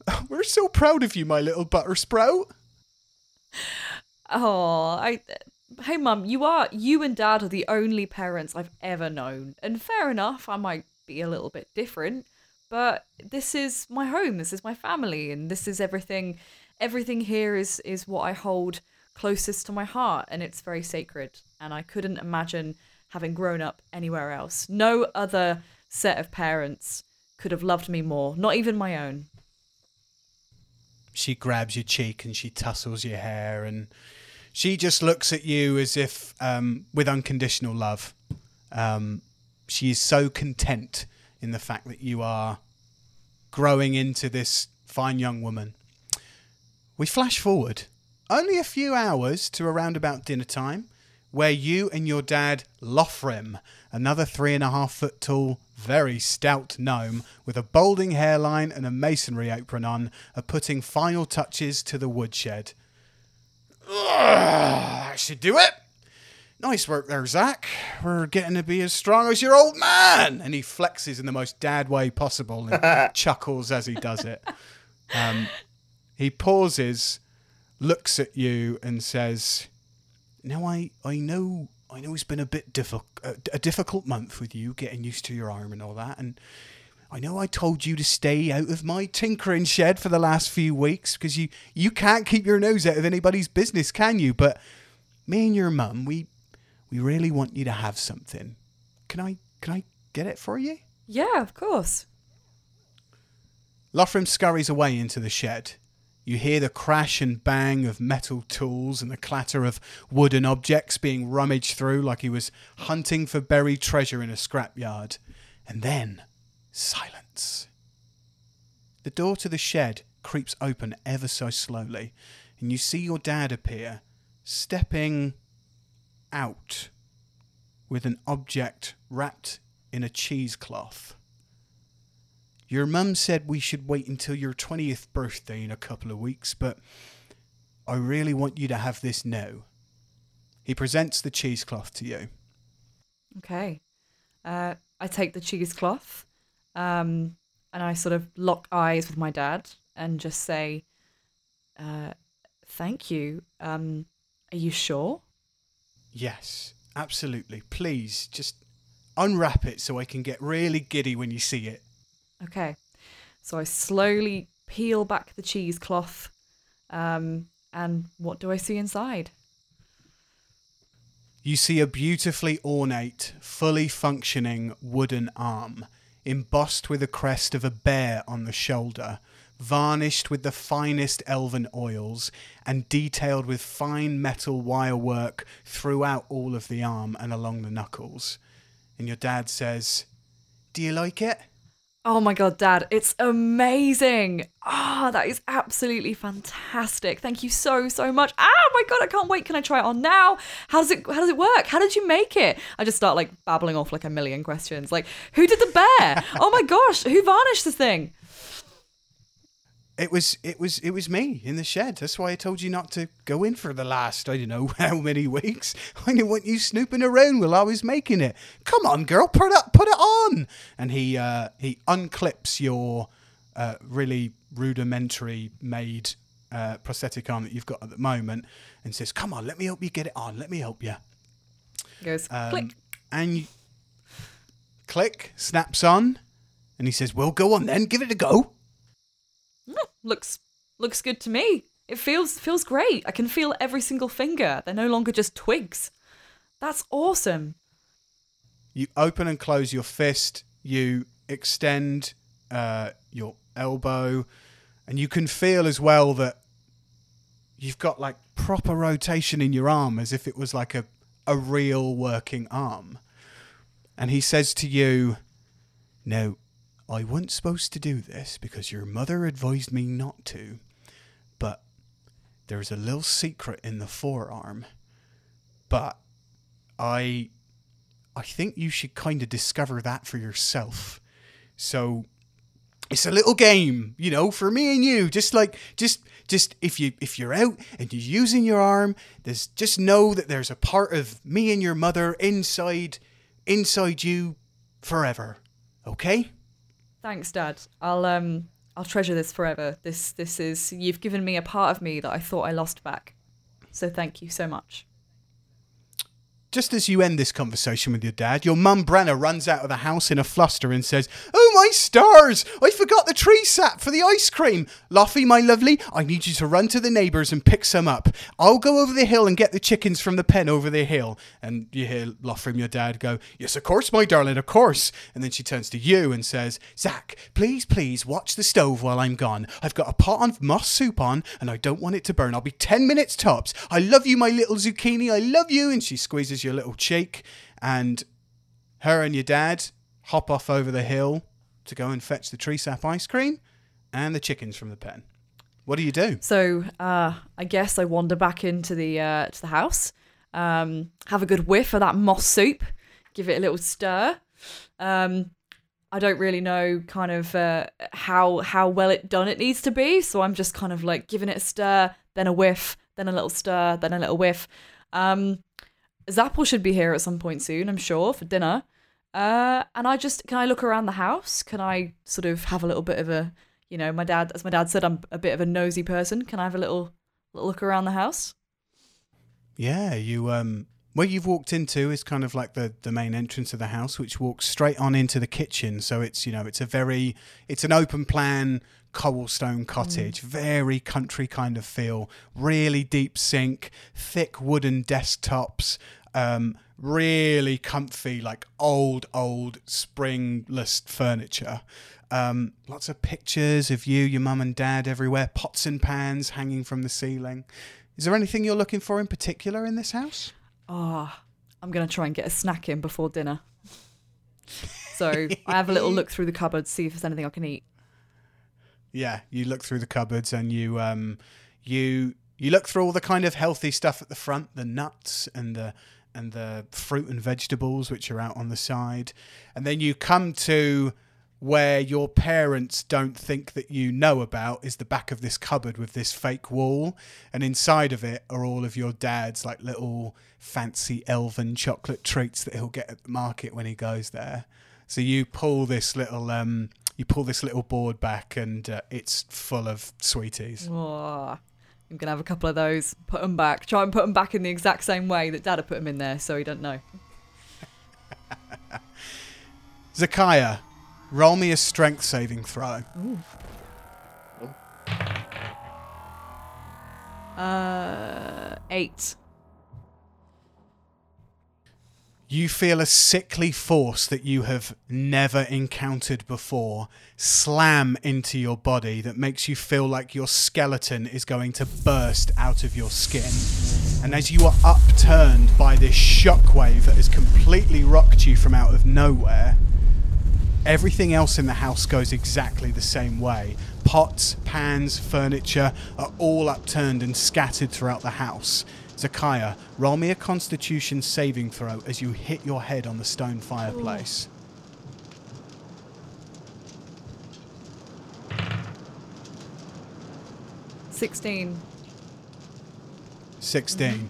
We're so proud of you, my little butter sprout. Oh, I. Hey, mum, you are you and dad are the only parents I've ever known, and fair enough, I might be a little bit different, but this is my home. This is my family, and this is everything. Everything here is is what I hold closest to my heart, and it's very sacred. And I couldn't imagine having grown up anywhere else. No other set of parents could have loved me more. Not even my own. she grabs your cheek and she tussles your hair and she just looks at you as if um, with unconditional love. Um, she is so content in the fact that you are growing into this fine young woman. We flash forward only a few hours to around about dinner time, where you and your dad, Lothrem, another three and a half foot tall, very stout gnome with a balding hairline and a masonry apron on, are putting final touches to the woodshed. Ugh, that should do it. Nice work there, Zach. We're getting to be as strong as your old man. And he flexes in the most dad way possible and chuckles as he does it. Um, he pauses, looks at you, and says, "Now I I know I know it's been a bit difficult a difficult month with you getting used to your arm and all that, and." I know I told you to stay out of my tinkering shed for the last few weeks because you, you can't keep your nose out of anybody's business, can you? But me and your mum, we we really want you to have something. Can I can I get it for you? Yeah, of course. Lothram scurries away into the shed. You hear the crash and bang of metal tools and the clatter of wooden objects being rummaged through like he was hunting for buried treasure in a scrapyard. And then silence. The door to the shed creeps open ever so slowly, and you see your dad appear, stepping out with an object wrapped in a cheesecloth. Your mum said we should wait until your 20th birthday in a couple of weeks, but I really want you to have this now. He presents the cheesecloth to you. Okay. Uh, I take the cheesecloth um, and I sort of lock eyes with my dad and just say, uh, Thank you. Um, are you sure? Yes, absolutely. Please, just unwrap it so I can get really giddy when you see it. Okay. So I slowly peel back the cheesecloth. Um, and what do I see inside? You see a beautifully ornate, fully functioning wooden arm, embossed with a crest of a bear on the shoulder, varnished with the finest elven oils, and detailed with fine metal wire work throughout all of the arm and along the knuckles. And your dad says, Do you like it? Oh my god, Dad, it's amazing! Ah, that is absolutely fantastic. Thank you so so much. Ah, my god, I can't wait. Can I try it on now? How does it how does it work? How did you make it? I just start like babbling off like a million questions. Like, who did the bear? oh my gosh, who varnished the thing? It was it was it was me in the shed. That's why I told you not to go in for the last I don't know how many weeks. I didn't want you snooping around while I was making it. Come on, girl, put it put it on. And he uh, he unclips your uh, really rudimentary made uh, prosthetic arm that you've got at the moment, and says, "Come on, let me help you get it on. Let me help you." Goes Um, click. And you click snaps on, and he says, "Well, go on then, give it a go." Looks looks good to me. It feels feels great. I can feel every single finger. They're no longer just twigs. That's awesome. You open and close your fist. You extend uh, your elbow, and you can feel as well that you've got like proper rotation in your arm, as if it was like a a real working arm. And he says to you, "Now, I wasn't supposed to do this because your mother advised me not to, but there's a little secret in the forearm. But I I think you should kind of discover that for yourself. So it's a little game, you know, for me and you. Just like just just if you if you're out and you're using your arm, there's just know that there's a part of me and your mother inside inside you forever. Okay? Thanks, Dad. I'll um I'll treasure this forever. This this is you've given me a part of me that I thought I lost back. So thank you so much. Just as you end this conversation with your dad, your mum Brenna runs out of the house in a fluster and says, Oh my stars! I forgot the tree sap for the ice cream! Luffy, my lovely, I need you to run to the neighbours and pick some up. I'll go over the hill and get the chickens from the pen over the hill. And you hear Luffy, from your dad, go, Yes, of course, my darling, of course. And then she turns to you and says, Zach, please, please watch the stove while I'm gone. I've got a pot of moss soup on and I don't want it to burn. I'll be 10 minutes tops. I love you, my little zucchini. I love you. And she squeezes your little cheek. And her and your dad hop off over the hill to go and fetch the tree sap ice cream and the chickens from the pen. What do you do? So uh I guess I wander back into the uh to the house. Um have a good whiff of that moss soup, give it a little stir. Um I don't really know kind of uh, how how well it done it needs to be, so I'm just kind of like giving it a stir, then a whiff, then a little stir, then a little whiff. Um, Zapple should be here at some point soon, I'm sure, for dinner. Uh, and I just can I look around the house? Can I sort of have a little bit of a, you know, my dad, as my dad said, I'm a bit of a nosy person. Can I have a little, little look around the house? Yeah, you um where you've walked into is kind of like the the main entrance of the house which walks straight on into the kitchen. So it's, you know, it's a very it's an open plan cobblestone cottage, very country kind of feel, really deep sink, thick wooden desktops, um really comfy like old old springless furniture. Um, lots of pictures of you, your mum and dad everywhere, pots and pans hanging from the ceiling. Is there anything you're looking for in particular in this house? Oh, I'm gonna try and get a snack in before dinner. So I have a little look through the cupboard, see if there's anything I can eat. Yeah, you look through the cupboards and you um you you look through all the kind of healthy stuff at the front, the nuts and the and the fruit and vegetables which are out on the side. And then you come to where your parents don't think that you know about is the back of this cupboard with this fake wall and inside of it are all of your dad's like little fancy elven chocolate treats that he'll get at the market when he goes there so you pull this little um you pull this little board back and uh, it's full of sweeties Oh, I'm gonna have a couple of those. Put them back. Try and put them back in the exact same way that Dad had put them in there, so he don't know. Zakiah, roll me a strength saving throw Uh, eight. You feel a sickly force that you have never encountered before slam into your body that makes you feel like your skeleton is going to burst out of your skin. And as you are upturned by this shockwave that has completely rocked you from out of nowhere, everything else in the house goes exactly the same way. Pots, pans, furniture are all upturned and scattered throughout the house. Zakiah, roll me a constitution saving throw as you hit your head on the stone fireplace. Sixteen. 16.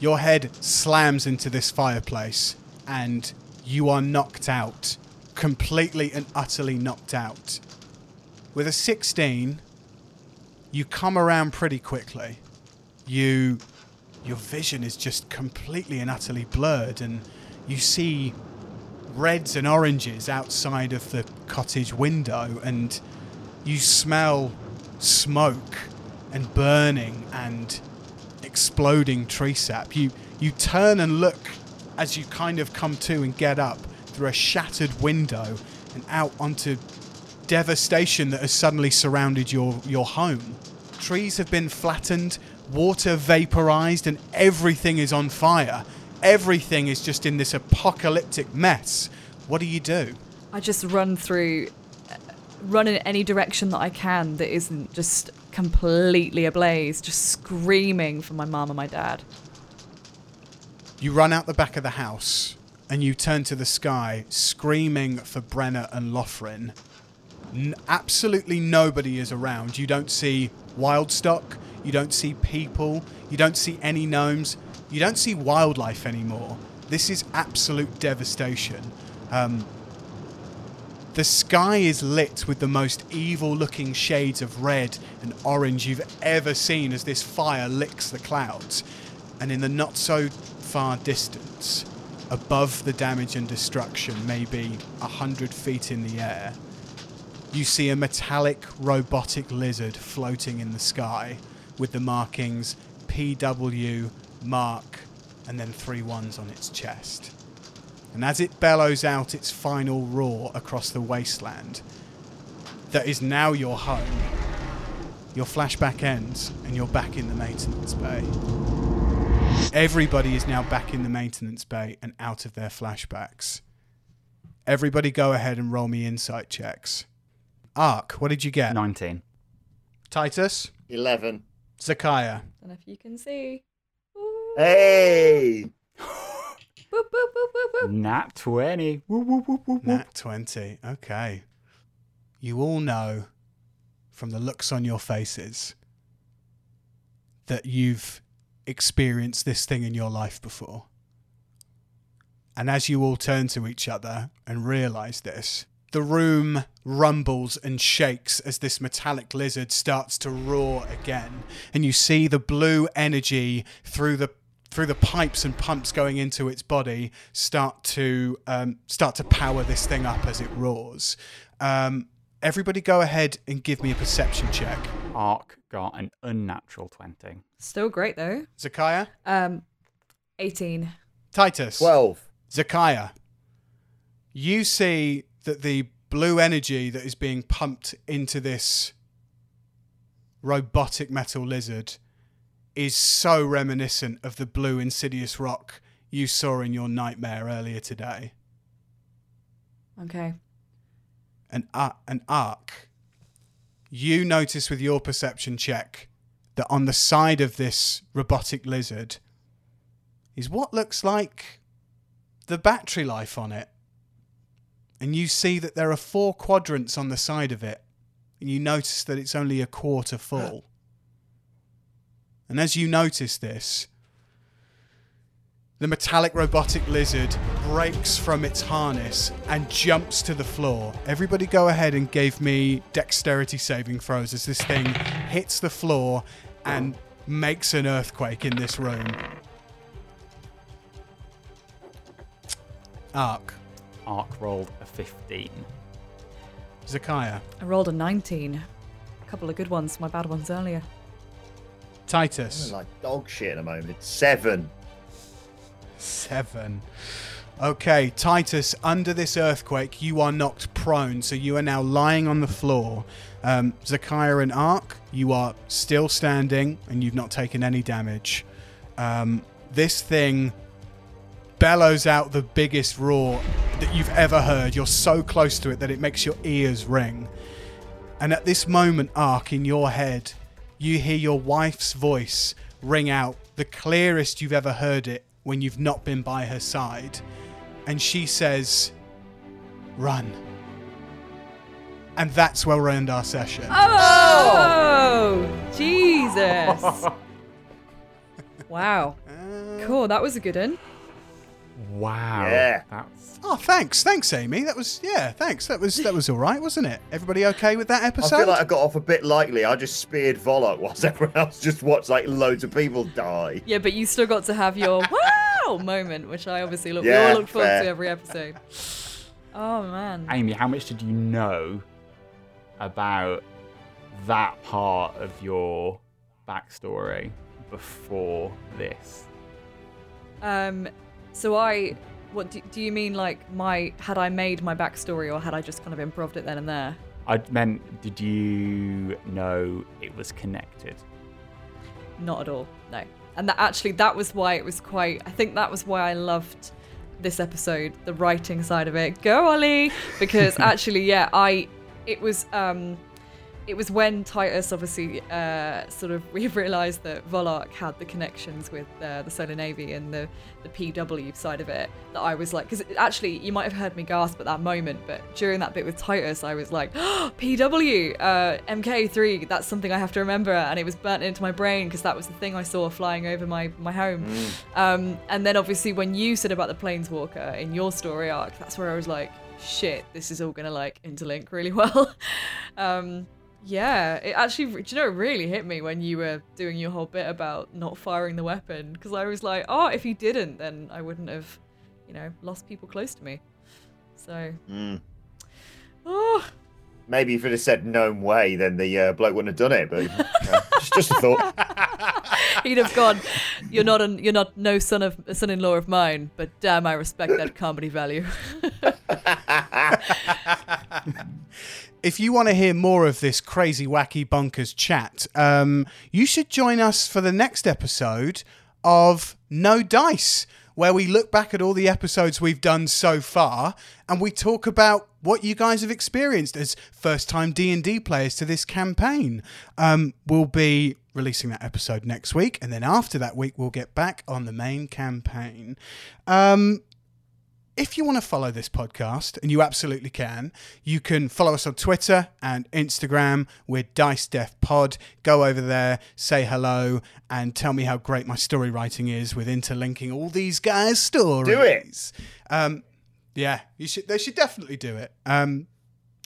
Your head slams into this fireplace and you are knocked out. Completely and utterly knocked out. With a 16, you come around pretty quickly. You your vision is just completely and utterly blurred and you see reds and oranges outside of the cottage window and you smell smoke and burning and exploding tree sap. You you turn and look as you kind of come to and get up through a shattered window and out onto devastation that has suddenly surrounded your your home. Trees have been flattened, water vaporized and everything is on fire. Everything is just in this apocalyptic mess. What do you do? I just run through, run in any direction that I can that isn't just completely ablaze, just screaming for my mum and my dad. You run out the back of the house and you turn to the sky, screaming for Brenna and Lothrin. N- absolutely nobody is around. You don't see wildstock, you don't see people, you don't see any gnomes, you don't see wildlife anymore. This is absolute devastation. Um, the sky is lit with the most evil looking shades of red and orange you've ever seen as this fire licks the clouds. And in the not so far distance, above the damage and destruction, maybe a hundred feet in the air, you see a metallic robotic lizard floating in the sky with the markings PW, Mark, and then three ones on its chest. And as it bellows out its final roar across the wasteland that is now your home, your flashback ends and you're back in the maintenance bay. Everybody is now back in the maintenance bay and out of their flashbacks. Everybody go ahead and roll me insight checks. Ark, what did you get? 19. Titus? 11. Zakiah? Don't know if you can see. Ooh. Hey! Boop, boop, boop, boop, boop. Nat 20. Woo, woo, woo, woo, woo. Nat 20. Okay. You all know from the looks on your faces that you've experienced this thing in your life before. And as you all turn to each other and realize this, the room rumbles and shakes as this metallic lizard starts to roar again, and you see the blue energy through the through the pipes and pumps going into its body start to um, start to power this thing up as it roars. Um, everybody, go ahead and give me a perception check. Ark got an unnatural 20. Still great though. Zakaya, Um, 18. Titus, 12. Zakaya, you see that the blue energy that is being pumped into this robotic metal lizard is so reminiscent of the blue insidious rock you saw in your nightmare earlier today. Okay. An, ar- an arc. You notice with your perception check that on the side of this robotic lizard is what looks like the battery life on it. And you see that there are four quadrants on the side of it. And you notice that it's only a quarter full. And as you notice this, the metallic robotic lizard breaks from its harness and jumps to the floor. Everybody go ahead and give me dexterity saving throws as this thing hits the floor and makes an earthquake in this room. Ark, Ark rolled a 15. Zakaya, I rolled a 19. A couple of good ones, my bad ones earlier. Titus, Like dog shit at the moment. Seven. seven. Okay, Titus, under this earthquake, you are knocked prone, so you are now lying on the floor. Um, Zakaya and Ark, you are still standing and you've not taken any damage. Um, this thing bellows out the biggest roar that you've ever heard. You're so close to it that it makes your ears ring. And at this moment, Ark, in your head, you hear your wife's voice ring out the clearest you've ever heard it when you've not been by her side. And she says, Run. And that's where we'll end our session. Oh, oh! Jesus. wow. Cool, that was a good one. Wow. Yeah. That's Oh, thanks, thanks, Amy. That was yeah, thanks. That was that was all right, wasn't it? Everybody okay with that episode? I feel like I got off a bit lightly. I just speared Volok whilst everyone else just watched like loads of people die. Yeah, but you still got to have your wow moment, which I obviously look. we all look forward fair. to every episode. Oh man. Amy, how much did you know about that part of your backstory before this? Um, so I, what do, do you mean? Like my had I made my backstory, or had I just kind of improved it then and there? I meant, did you know it was connected? Not at all. No. And that actually, that was why it was quite. I think that was why I loved this episode, the writing side of it. Go Ollie, because actually, yeah, I. It was. um it was when Titus obviously uh, sort of we realised that Volark had the connections with uh, the Solar Navy and the, the PW side of it that I was like, because actually you might have heard me gasp at that moment, but during that bit with Titus, I was like, oh, PW, uh, MK3, that's something I have to remember, and it was burnt into my brain because that was the thing I saw flying over my my home. Um, and then obviously when you said about the Planeswalker in your story arc, that's where I was like, shit, this is all gonna like interlink really well. um, yeah, it actually, do you know, it really hit me when you were doing your whole bit about not firing the weapon because I was like, oh, if he didn't, then I wouldn't have, you know, lost people close to me. So, Mm. oh, Maybe if it had said known way, then the uh, bloke wouldn't have done it. But you know, just, just a thought. he'd have gone. You're not an, you're not no son of a son-in-law of mine, but damn, I respect that comedy value. if you want to hear more of this crazy, wacky, bonkers chat, um, you should join us for the next episode of No Dice, where we look back at all the episodes we've done so far and we talk about what you guys have experienced as first-time D&D players to this campaign. Um, we'll be releasing that episode next week, and then after that week, we'll get back on the main campaign. Um, if you want to follow this podcast, and you absolutely can, you can follow us on Twitter and Instagram. We're Dice Death Pod. Go over there, say hello, and tell me how great my story writing is with interlinking all these guys' stories. Do it. Um, yeah, you should. They should definitely do it. Um,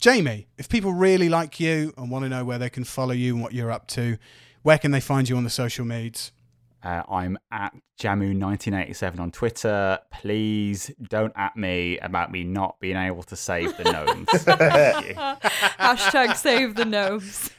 Jamie, if people really like you and want to know where they can follow you and what you're up to, where can they find you on the social medias? Uh, I'm at Jamu1987 on Twitter. Please don't at me about me not being able to save the gnomes. Hashtag save the gnomes.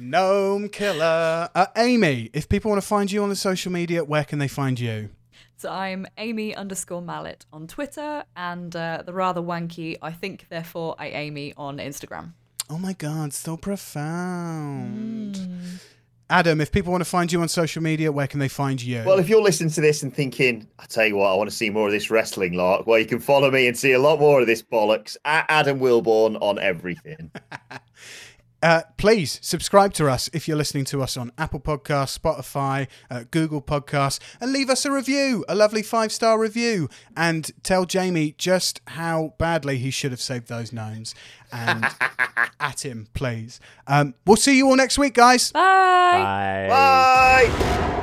Gnome Killer. Uh, Amy, if people want to find you on the social media, where can they find you? So I'm Amy underscore Mallet on Twitter and uh, the rather wanky I think therefore I Amy on Instagram. Oh my God, so profound. Adam, if people want to find you on social media, where can they find you? Well, if you're listening to this and thinking, I tell you what, I want to see more of this wrestling lark, well, you can follow me and see a lot more of this bollocks at Adam Wilborn on everything. Uh, please subscribe to us if you're listening to us on Apple Podcasts, Spotify, uh, Google Podcasts, and leave us a review, a lovely five star review, and tell Jamie just how badly he should have saved those gnomes. And at him, please. Um, we'll see you all next week, guys. Bye. Bye. Bye.